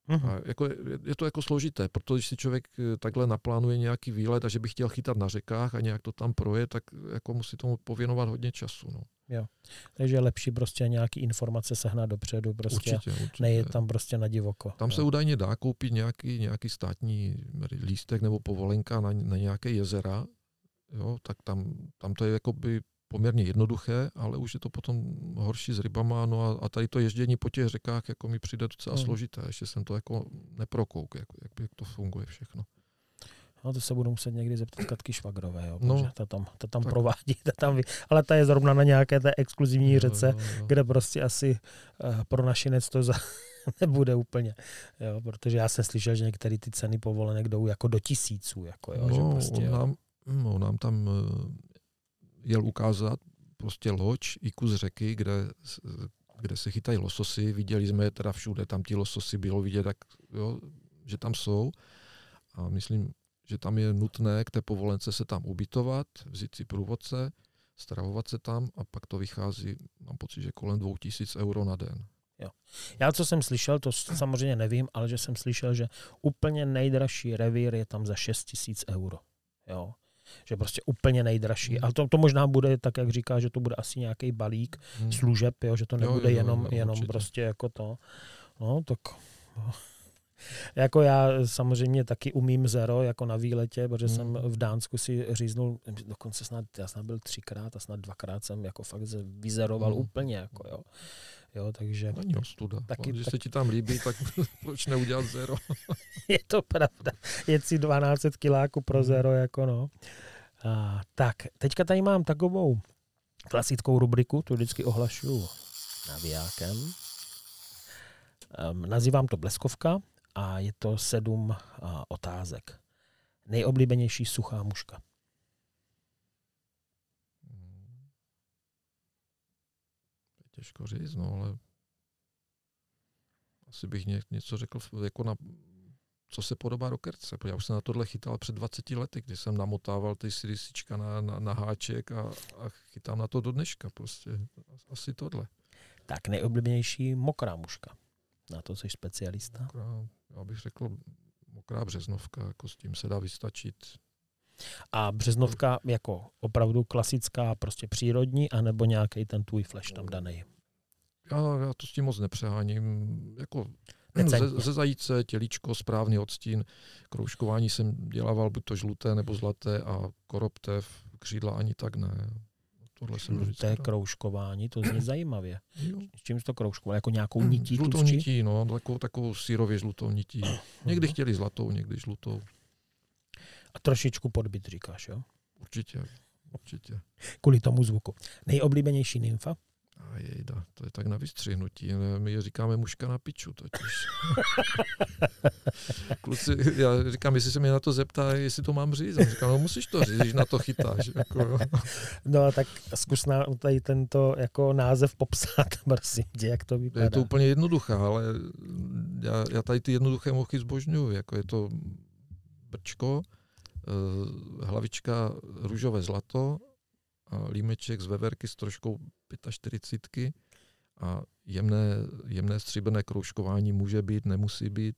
[SPEAKER 1] mhm.
[SPEAKER 2] a jako je, je to jako složité, protože když si člověk eh, takhle naplánuje nějaký výlet a že by chtěl chytat na řekách a nějak to tam proje, tak jako musí tomu pověnovat hodně času. No.
[SPEAKER 1] Takže je lepší prostě nějaký informace sehnat dopředu, prostě
[SPEAKER 2] Určitě, určitě.
[SPEAKER 1] tam prostě na divoko.
[SPEAKER 2] Tam se
[SPEAKER 1] jo.
[SPEAKER 2] údajně dá koupit nějaký, nějaký státní lístek nebo povolenka na, na nějaké jezera, jo, tak tam, tam to je jakoby poměrně jednoduché, ale už je to potom horší s rybama, no a, a tady to ježdění po těch řekách jako mi přijde docela
[SPEAKER 1] Hmm.
[SPEAKER 2] složité, ještě jsem to jako neprokouk, jak, jak, jak to funguje všechno.
[SPEAKER 1] No to se budu muset někdy zeptat Katky Švagrové, jo,
[SPEAKER 2] No.
[SPEAKER 1] ta tam, ta tam
[SPEAKER 2] Tak.
[SPEAKER 1] provádí, ta tam, ale ta je zrovna na nějaké té exkluzivní
[SPEAKER 2] Jo,
[SPEAKER 1] řece,
[SPEAKER 2] jo, jo.
[SPEAKER 1] kde prostě asi uh, pro našinec to za, nebude úplně, jo, protože já jsem slyšel, že některé ty ceny povolenek jdou jako do tisíců, jako jo, že
[SPEAKER 2] No,
[SPEAKER 1] prostě,
[SPEAKER 2] on,
[SPEAKER 1] jo.
[SPEAKER 2] nám, no, nám tam eh, jel ukázat prostě loď i kus řeky, kde, kde se chytají lososy. Viděli jsme je teda všude, tam ti lososy bylo vidět, tak, jo, že tam jsou. A myslím, že tam je nutné k té povolence se tam ubytovat, vzít si průvodce, stravovat se tam a pak to vychází, mám pocit, že kolem 2000 euro na den.
[SPEAKER 1] Já, co jsem slyšel, to samozřejmě nevím, ale že jsem slyšel, že úplně nejdražší revír je tam za 6 tisíc euro. Jo. Že prostě úplně nejdražší.
[SPEAKER 2] Hmm.
[SPEAKER 1] Ale to, to možná bude, tak jak říká, že to bude asi nějaký balík
[SPEAKER 2] Hmm.
[SPEAKER 1] služeb, jo, že to
[SPEAKER 2] Jo,
[SPEAKER 1] nebude
[SPEAKER 2] jo, jo,
[SPEAKER 1] jenom,
[SPEAKER 2] jo,
[SPEAKER 1] jenom
[SPEAKER 2] určitě.
[SPEAKER 1] prostě jako to. No, tak no. Jako já samozřejmě taky umím zero, jako na výletě, protože
[SPEAKER 2] Hmm.
[SPEAKER 1] jsem v Dánsku si říznul, dokonce snad, já snad byl třikrát a snad dvakrát jsem jako fakt ze- vyzeroval
[SPEAKER 2] Hmm.
[SPEAKER 1] úplně, jako jo. Jo, takže...
[SPEAKER 2] Není ostuda. Taky, Když tak... se ti tam líbí, tak proč neudělat zero?
[SPEAKER 1] je to pravda. Je si 12 kiláků pro hmm. zero, jako no. A, tak, teďka tady mám takovou klasickou rubriku, tu vždycky ohlašuju navijákem. Um, nazývám to Bleskovka a je to sedm otázek. Nejoblíbenější suchá muška.
[SPEAKER 2] Těžko říct, no, ale asi bych něco řekl jako na, co se podobá do kerce. Já už jsem na tohle chytal před 20 lety, kdy jsem namotával ty CDCčka na, na, na háček a, a chytám na to do dneška. Prostě asi tohle.
[SPEAKER 1] Tak nejoblíbenější mokrá muška. Na to jsi specialista.
[SPEAKER 2] Mokrá, já bych řekl mokrá březnovka, jako s tím se dá vystačit.
[SPEAKER 1] A březnovka jako opravdu klasická, prostě přírodní, anebo nějaký ten tvůj flash tam daný?
[SPEAKER 2] Já, já to s tím moc nepřeháním. Jako ze, ze zajíce, tělíčko, správný odstín. Kroužkování jsem dělával buď to žluté nebo zlaté a koroptev, křídla ani tak ne.
[SPEAKER 1] Tohle jsem žluté kroužkování, to zní zajímavě. Jo. S čím to kroužkoval? Jako nějakou hmm, nití?
[SPEAKER 2] Žlutou tlustí? nití, no, takovou, takovou sírově žlutou nití. Někdy chtěli zlatou, někdy žlutou.
[SPEAKER 1] A trošičku podbyt říkáš, jo?
[SPEAKER 2] Určitě, určitě.
[SPEAKER 1] Kvůli tomu zvuku. Nejoblíbenější nymfa?
[SPEAKER 2] A jejda, to je tak na vystřihnutí. My je říkáme muška na piču totiž. Kluci, já říkám, jestli se mě na to zeptá, jestli to mám říct. On říká, no musíš to říct, když na to chytáš. Jako,
[SPEAKER 1] no tak zkus na, tady tento jako název popsat, prosím tě, jak to vypadá.
[SPEAKER 2] Je to úplně jednoduché, ale já, já tady ty jednoduché mochy zbožňuju. Jako je to brčko, eh, hlavička růžové zlato, a límeček z veverky s troškou 45 a jemné, jemné stříbrné kroužkování může být, nemusí být.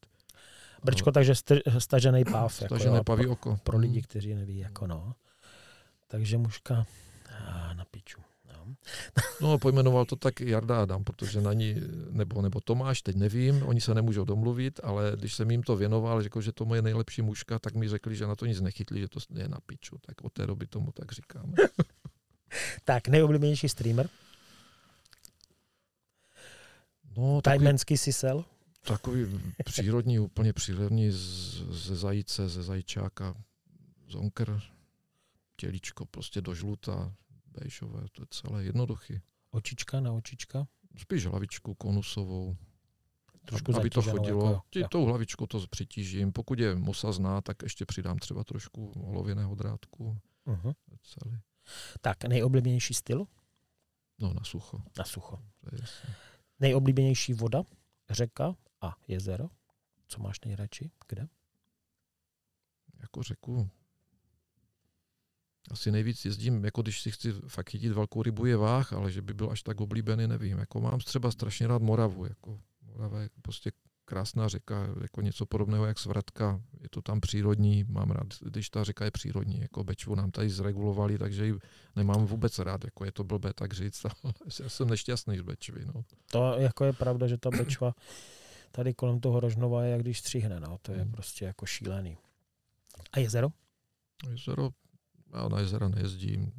[SPEAKER 1] Brčko, takže stažený páv.
[SPEAKER 2] Stažené jako, paví oko.
[SPEAKER 1] Pro lidi, kteří neví, jako no. Takže muška na piču.
[SPEAKER 2] No, pojmenoval to tak Jarda Adam, protože na ní, nebo, nebo Tomáš, teď nevím, oni se nemůžou domluvit, ale když jsem jim to věnoval, řekl, že to moje nejlepší muška, tak mi řekli, že na to nic nechytli, že to je na piču. Tak od té doby tomu tak říkáme.
[SPEAKER 1] tak, nejoblíbenější streamer? No, Tajmenský sisel?
[SPEAKER 2] Takový přírodní, úplně přírodní ze zajíce, ze zajíčáka, zonker, tělíčko prostě do žluta, bejšové, to je celé jednoduchý.
[SPEAKER 1] Očička na očička?
[SPEAKER 2] Spíš hlavičku konusovou. Trošku aby to chodilo. Jako, tou hlavičkou to přitížím. Pokud je mosa zná, tak ještě přidám třeba trošku olověného drátku. Uh-huh. Celý.
[SPEAKER 1] Tak, nejoblíbenější styl?
[SPEAKER 2] No, na sucho.
[SPEAKER 1] Na sucho. Nejoblíbenější voda, řeka a jezero? Co máš nejradši? Kde?
[SPEAKER 2] Jako řeku, asi nejvíc jezdím, jako když si chci fakt chytit velkou rybu je váh, ale že by byl až tak oblíbený, nevím. Jako mám třeba strašně rád Moravu. Jako Morava je prostě krásná řeka, jako něco podobného jak Svratka. Je to tam přírodní, mám rád, když ta řeka je přírodní. Jako Bečvu nám tady zregulovali, takže ji nemám vůbec rád. Jako je to blbé tak říct, ale já jsem nešťastný z Bečvy. No.
[SPEAKER 1] To jako je pravda, že ta Bečva tady kolem toho Rožnova je jak když stříhne. No. To je hmm. prostě jako šílený. A jezero?
[SPEAKER 2] Jezero já na jezera nejezdím.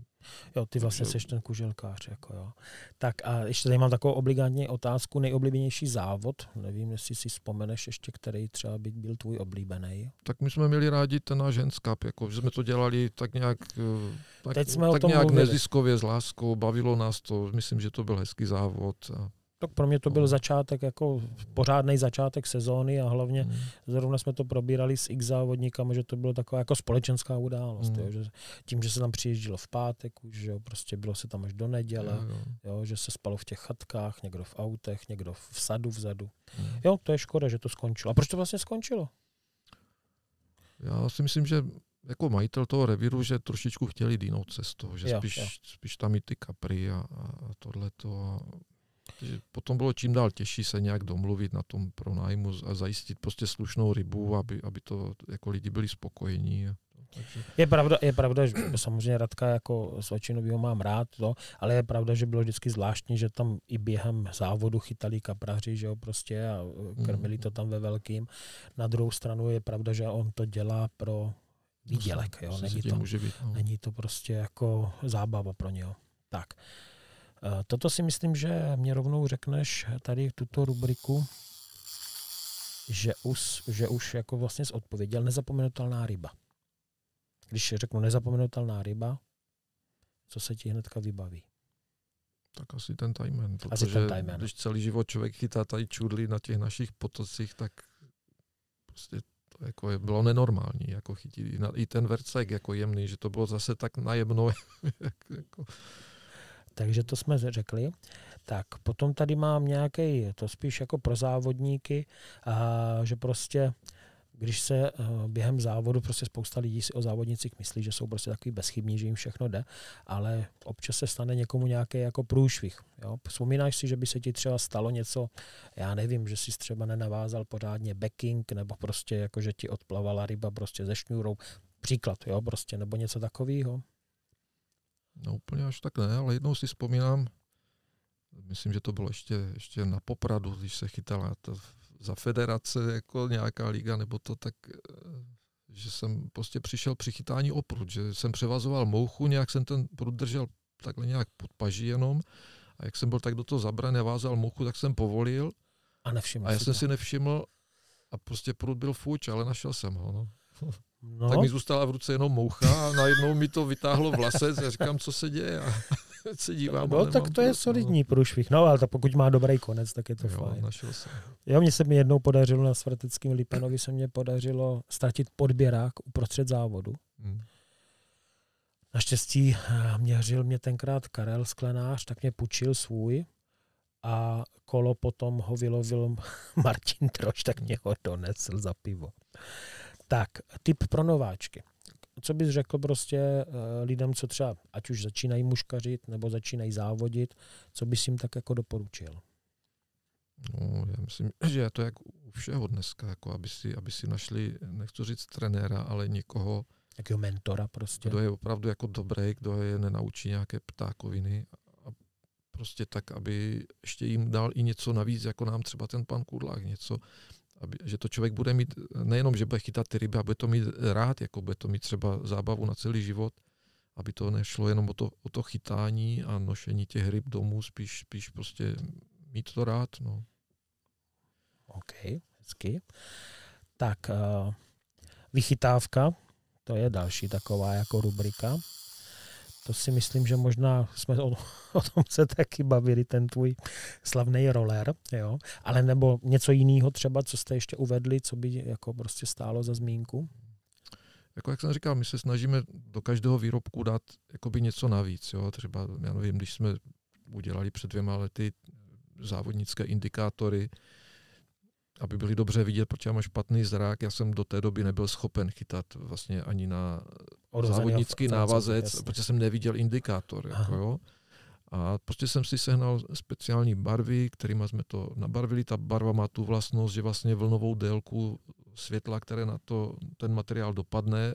[SPEAKER 1] Jo, ty vlastně jsi ten kuželkář. Jako jo. Tak a ještě tady mám takovou obligátní otázku, nejoblíbenější závod. Nevím, jestli si vzpomeneš ještě, který třeba by byl tvůj oblíbený.
[SPEAKER 2] Tak my jsme měli rádi ten náš Henskap, jako, že jsme to dělali tak nějak, eh, tak,
[SPEAKER 1] Teď jsme
[SPEAKER 2] tak nějak neziskově s láskou, bavilo nás to, myslím, že to byl hezký závod. A
[SPEAKER 1] tak pro mě to byl začátek, jako pořádný začátek sezóny a hlavně mm. zrovna jsme to probírali s x závodníkami, že to bylo taková jako společenská událost. Mm. Jo, že tím, že se tam přijíždělo v pátek, už jo, prostě bylo se tam až do neděle, jo, jo. Jo, že se spalo v těch chatkách, někdo v autech, někdo v sadu vzadu. Mm. Jo, to je škoda, že to skončilo. A proč to vlastně skončilo?
[SPEAKER 2] Já si myslím, že jako majitel toho revíru, že trošičku chtěli jít jinou cestou, že jo, spíš, jo. spíš tam i ty kapry a, a tohleto. A takže potom bylo čím dál těžší se nějak domluvit na tom pronájmu a zajistit prostě slušnou rybu, aby, aby to jako lidi byli spokojení.
[SPEAKER 1] Takže... Je pravda, je pravda, že samozřejmě Radka jako Svačinovýho mám rád, to, ale je pravda, že bylo vždycky zvláštní, že tam i během závodu chytali kapraři, že jo, prostě a krmili to tam ve velkým. Na druhou stranu je pravda, že on to dělá pro výdělek, jo. Není to, no. není to prostě jako zábava pro něho. Tak. Toto si myslím, že mě rovnou řekneš tady tuto rubriku, že už, že už jako vlastně odpověděl nezapomenutelná ryba. Když řeknu nezapomenutelná ryba, co se ti hnedka vybaví?
[SPEAKER 2] Tak asi ten tajmen,
[SPEAKER 1] protože asi ten tajmen.
[SPEAKER 2] když celý život člověk chytá tady čudly na těch našich potocích, tak prostě to jako je, bylo nenormální, jako chytit i ten vercek jako jemný, že to bylo zase tak najemno. jako.
[SPEAKER 1] Takže to jsme řekli. Tak potom tady mám nějaký, to spíš jako pro závodníky, a že prostě když se eh, během závodu prostě spousta lidí si o závodnicích myslí, že jsou prostě takový bezchybní, že jim všechno jde, ale občas se stane někomu nějaký jako průšvih. Jo? Vzpomínáš si, že by se ti třeba stalo něco, já nevím, že jsi třeba nenavázal pořádně backing, nebo prostě jako, že ti odplavala ryba prostě ze šňůrou, příklad, jo, prostě, nebo něco takového?
[SPEAKER 2] No úplně až tak ne, ale jednou si vzpomínám, myslím, že to bylo ještě, ještě na Popradu, když se chytala to za federace jako nějaká liga nebo to, tak eh, že jsem prostě přišel při chytání o prut, že jsem převazoval mouchu, nějak jsem ten prut držel takhle nějak pod paží jenom a jak jsem byl tak do toho zabraný, vázal mouchu, tak jsem povolil
[SPEAKER 1] a, nevšiml
[SPEAKER 2] a já jsem
[SPEAKER 1] to.
[SPEAKER 2] si nevšiml a prostě prut byl fuč, ale našel jsem ho. No. No. Tak mi zůstala v ruce jenom moucha a najednou mi to vytáhlo vlasec a říkám, co se děje. A se dívám.
[SPEAKER 1] No, tak to je solidní no. průšvih. No, ale to pokud má dobrý konec, tak je to jo, fajn.
[SPEAKER 2] Našel jsem.
[SPEAKER 1] Jo, mně se mi jednou podařilo na Svarteckém Lipanovi se mě podařilo ztratit podběrák uprostřed závodu. Hmm. Naštěstí eh, měřil mě tenkrát Karel Sklenář, tak mě půjčil svůj a kolo potom ho vylovil Martin Troš, tak mě ho donesl za pivo. Tak, tip pro nováčky. Co bys řekl prostě uh, lidem, co třeba, ať už začínají muškařit nebo začínají závodit, co bys jim tak jako doporučil?
[SPEAKER 2] No, já myslím, že je to jak u všeho dneska, jako aby si, aby si našli, nechci říct trenéra, ale někoho,
[SPEAKER 1] Jakého mentora prostě.
[SPEAKER 2] Kdo je opravdu jako dobrý, kdo je nenaučí nějaké ptákoviny a prostě tak, aby ještě jim dal i něco navíc, jako nám třeba ten pan Kudlák, něco, aby, že to člověk bude mít, nejenom, že bude chytat ty ryby, a bude to mít rád, jako bude to mít třeba zábavu na celý život, aby to nešlo jenom o to, o to chytání a nošení těch ryb domů, spíš, spíš prostě mít to rád. No.
[SPEAKER 1] OK, hezky. Tak, uh, vychytávka, to je další taková jako rubrika to si myslím, že možná jsme o, o tom se taky bavili, ten tvůj slavný roller, jo, ale nebo něco jiného třeba, co jste ještě uvedli, co by jako prostě stálo za zmínku?
[SPEAKER 2] Jako jak jsem říkal, my se snažíme do každého výrobku dát jakoby něco navíc, jo, třeba, já nevím, když jsme udělali před dvěma lety závodnické indikátory, aby byli dobře vidět, protože já mám špatný zrak. Já jsem do té doby nebyl schopen chytat vlastně ani na závodnický návazec, jasně. protože jsem neviděl indikátor. Jako, jo. A prostě jsem si sehnal speciální barvy, kterými jsme to nabarvili. Ta barva má tu vlastnost, že vlastně vlnovou délku světla, které na to ten materiál dopadne,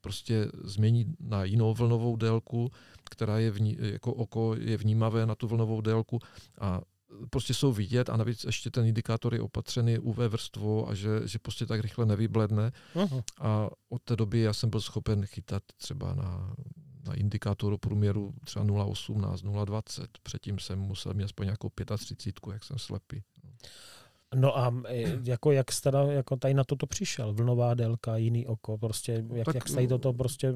[SPEAKER 2] prostě změní na jinou vlnovou délku, která je vní, jako oko je vnímavé na tu vlnovou délku a prostě jsou vidět a navíc ještě ten indikátor je opatřený UV vrstvou a že, že prostě tak rychle nevybledne. Uh-huh. A od té doby já jsem byl schopen chytat třeba na, na indikátoru průměru třeba 0,18, 0,20. Předtím jsem musel mít aspoň nějakou 35, jak jsem slepý.
[SPEAKER 1] No a e, jako jak jste jako tady na toto přišel? Vlnová délka, jiný oko, prostě jak, tak, jak jste toto prostě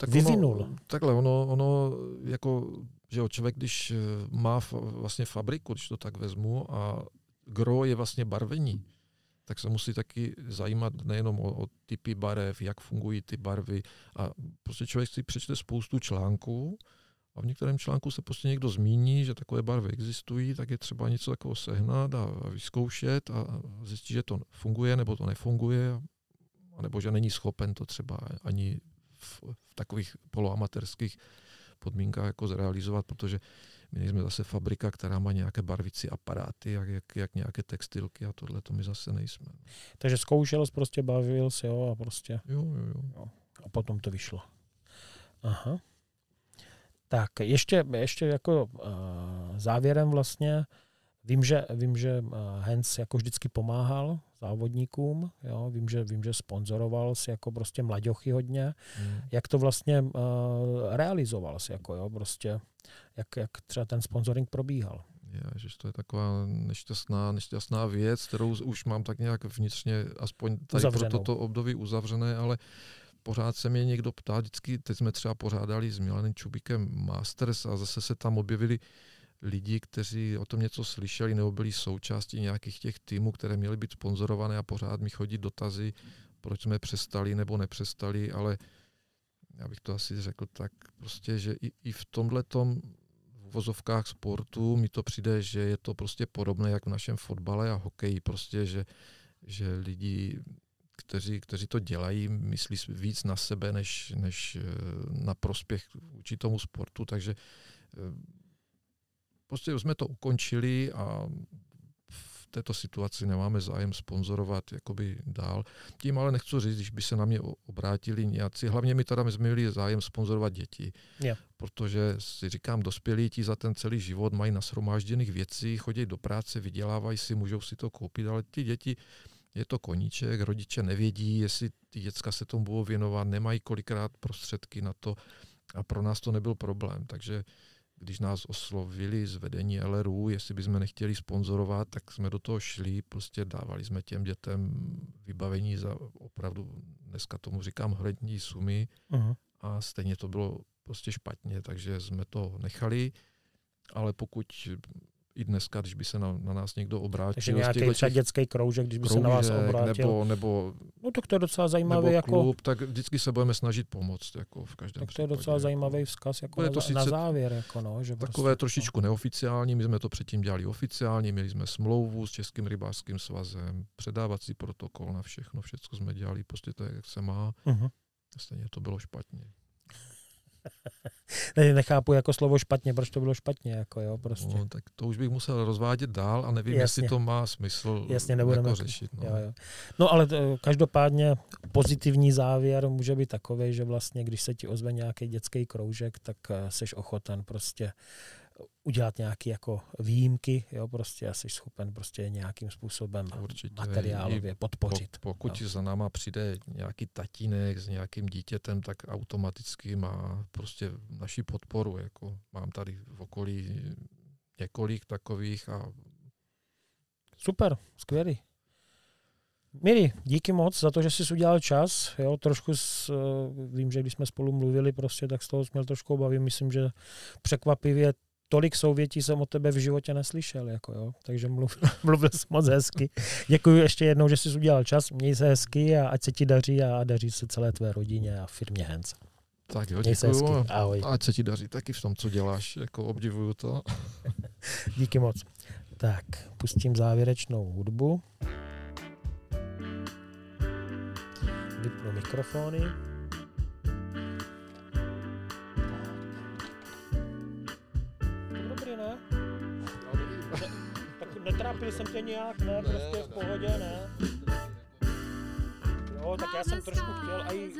[SPEAKER 1] tak vyvinul?
[SPEAKER 2] Ono, takhle, ono, ono jako že jo, člověk, když eh, má vlastně fabriku, když to tak vezmu, a gro je vlastně barvení, tak se musí taky zajímat nejenom o, o typy barev, jak fungují ty barvy. A prostě člověk si přečte spoustu článků a v některém článku se prostě někdo zmíní, že takové barvy existují, tak je třeba něco takového sehnat a, a vyzkoušet a zjistit, že to funguje nebo to nefunguje, nebo že není schopen to třeba ani v, v takových poloamatérských podmínkách jako zrealizovat, protože my nejsme zase fabrika, která má nějaké barvici aparáty, jak, jak, jak nějaké textilky a tohle to my zase nejsme.
[SPEAKER 1] Takže zkoušel jsi, prostě bavil se, jo, a prostě.
[SPEAKER 2] Jo, jo, jo. jo.
[SPEAKER 1] A potom to vyšlo. Aha. Tak ještě, ještě jako uh, závěrem vlastně, vím, že, vím, že uh, Hens jako vždycky pomáhal závodníkům. Jo. Vím, že, vím, že sponzoroval si jako prostě mlaďochy hodně.
[SPEAKER 2] Hmm.
[SPEAKER 1] Jak to vlastně uh, realizoval si, jako jo, prostě, jak, jak třeba ten sponsoring probíhal.
[SPEAKER 2] Je, že to je taková nešťastná, nešťastná věc, kterou už mám tak nějak vnitřně, aspoň tady Uzavřenou. pro toto období uzavřené, ale pořád se mě někdo ptá, vždycky, teď jsme třeba pořádali s Milanem Čubikem Masters a zase se tam objevili lidi, kteří o tom něco slyšeli nebo byli součástí nějakých těch týmů, které měly být sponzorované a pořád mi chodí dotazy, proč jsme přestali nebo nepřestali, ale já bych to asi řekl tak prostě, že i, i v tomhle v vozovkách sportu mi to přijde, že je to prostě podobné jak v našem fotbale a hokeji, prostě, že, že lidi kteří, kteří to dělají, myslí víc na sebe, než, než eh, na prospěch vůči tomu sportu, takže eh, prostě jsme to ukončili a v této situaci nemáme zájem sponzorovat jakoby dál. Tím ale nechci říct, když by se na mě obrátili nějací, hlavně my teda jsme měli zájem sponzorovat děti,
[SPEAKER 1] yeah.
[SPEAKER 2] protože si říkám, dospělí ti za ten celý život mají nasromážděných věcí, chodí do práce, vydělávají si, můžou si to koupit, ale ty děti je to koníček, rodiče nevědí, jestli ty děcka se tomu budou věnovat, nemají kolikrát prostředky na to a pro nás to nebyl problém. Takže když nás oslovili z vedení LRU, jestli bychom nechtěli sponzorovat, tak jsme do toho šli, prostě dávali jsme těm dětem vybavení za opravdu, dneska tomu říkám, hradní sumy uh-huh. a stejně to bylo prostě špatně, takže jsme to nechali, ale pokud i dneska, když by se na, na nás někdo obrátil.
[SPEAKER 1] Takže nějaký třeba dětský kroužek, když by kroužek, se na vás obrátil.
[SPEAKER 2] Nebo, nebo,
[SPEAKER 1] no tak to je docela zajímavý. jako,
[SPEAKER 2] klub, tak vždycky se budeme snažit pomoct. Jako v každém
[SPEAKER 1] tak to je docela zajímavý vzkaz jako na, to na závěr. Jako no, že
[SPEAKER 2] takové prostě, trošičku neoficiální, my jsme to předtím dělali oficiálně, měli jsme smlouvu s Českým rybářským svazem, předávací protokol na všechno, všechno jsme dělali prostě tak, jak se má. Uh-huh. Stejně to bylo špatně.
[SPEAKER 1] ne, nechápu jako slovo špatně, proč to bylo špatně. Jako jo, prostě.
[SPEAKER 2] no, tak to už bych musel rozvádět dál a nevím, Jasně. jestli to má smysl
[SPEAKER 1] Jasně, nebudeme
[SPEAKER 2] jako řešit. No.
[SPEAKER 1] Jo, jo. no ale to, každopádně pozitivní závěr může být takový, že vlastně, když se ti ozve nějaký dětský kroužek, tak eh, seš ochoten prostě udělat nějaké jako výjimky, jo, prostě a jsi schopen prostě nějakým způsobem Určitě. materiálově podpořit.
[SPEAKER 2] Po, pokud no. za náma přijde nějaký tatínek s nějakým dítětem, tak automaticky má prostě naši podporu. Jako mám tady v okolí několik takových a
[SPEAKER 1] Super, skvělý. Miri, díky moc za to, že jsi udělal čas. Jo, trošku s, uh, vím, že když jsme spolu mluvili, prostě, tak z toho měl trošku obavy. Myslím, že překvapivě tolik souvětí jsem od tebe v životě neslyšel, jako jo. takže mluv, mluvil jsi moc hezky. Děkuji ještě jednou, že jsi udělal čas, měj se hezky a ať se ti daří a daří se celé tvé rodině a firmě Hens.
[SPEAKER 2] Tak jo, děkuji. Ahoj. Ať se ti daří taky v tom, co děláš, jako obdivuju to.
[SPEAKER 1] Díky moc. Tak, pustím závěrečnou hudbu. Vypnu mikrofony. Netrápil jsem tě nějak, ne, prostě v pohodě, ne. Jo, tak já jsem trošku chtěl i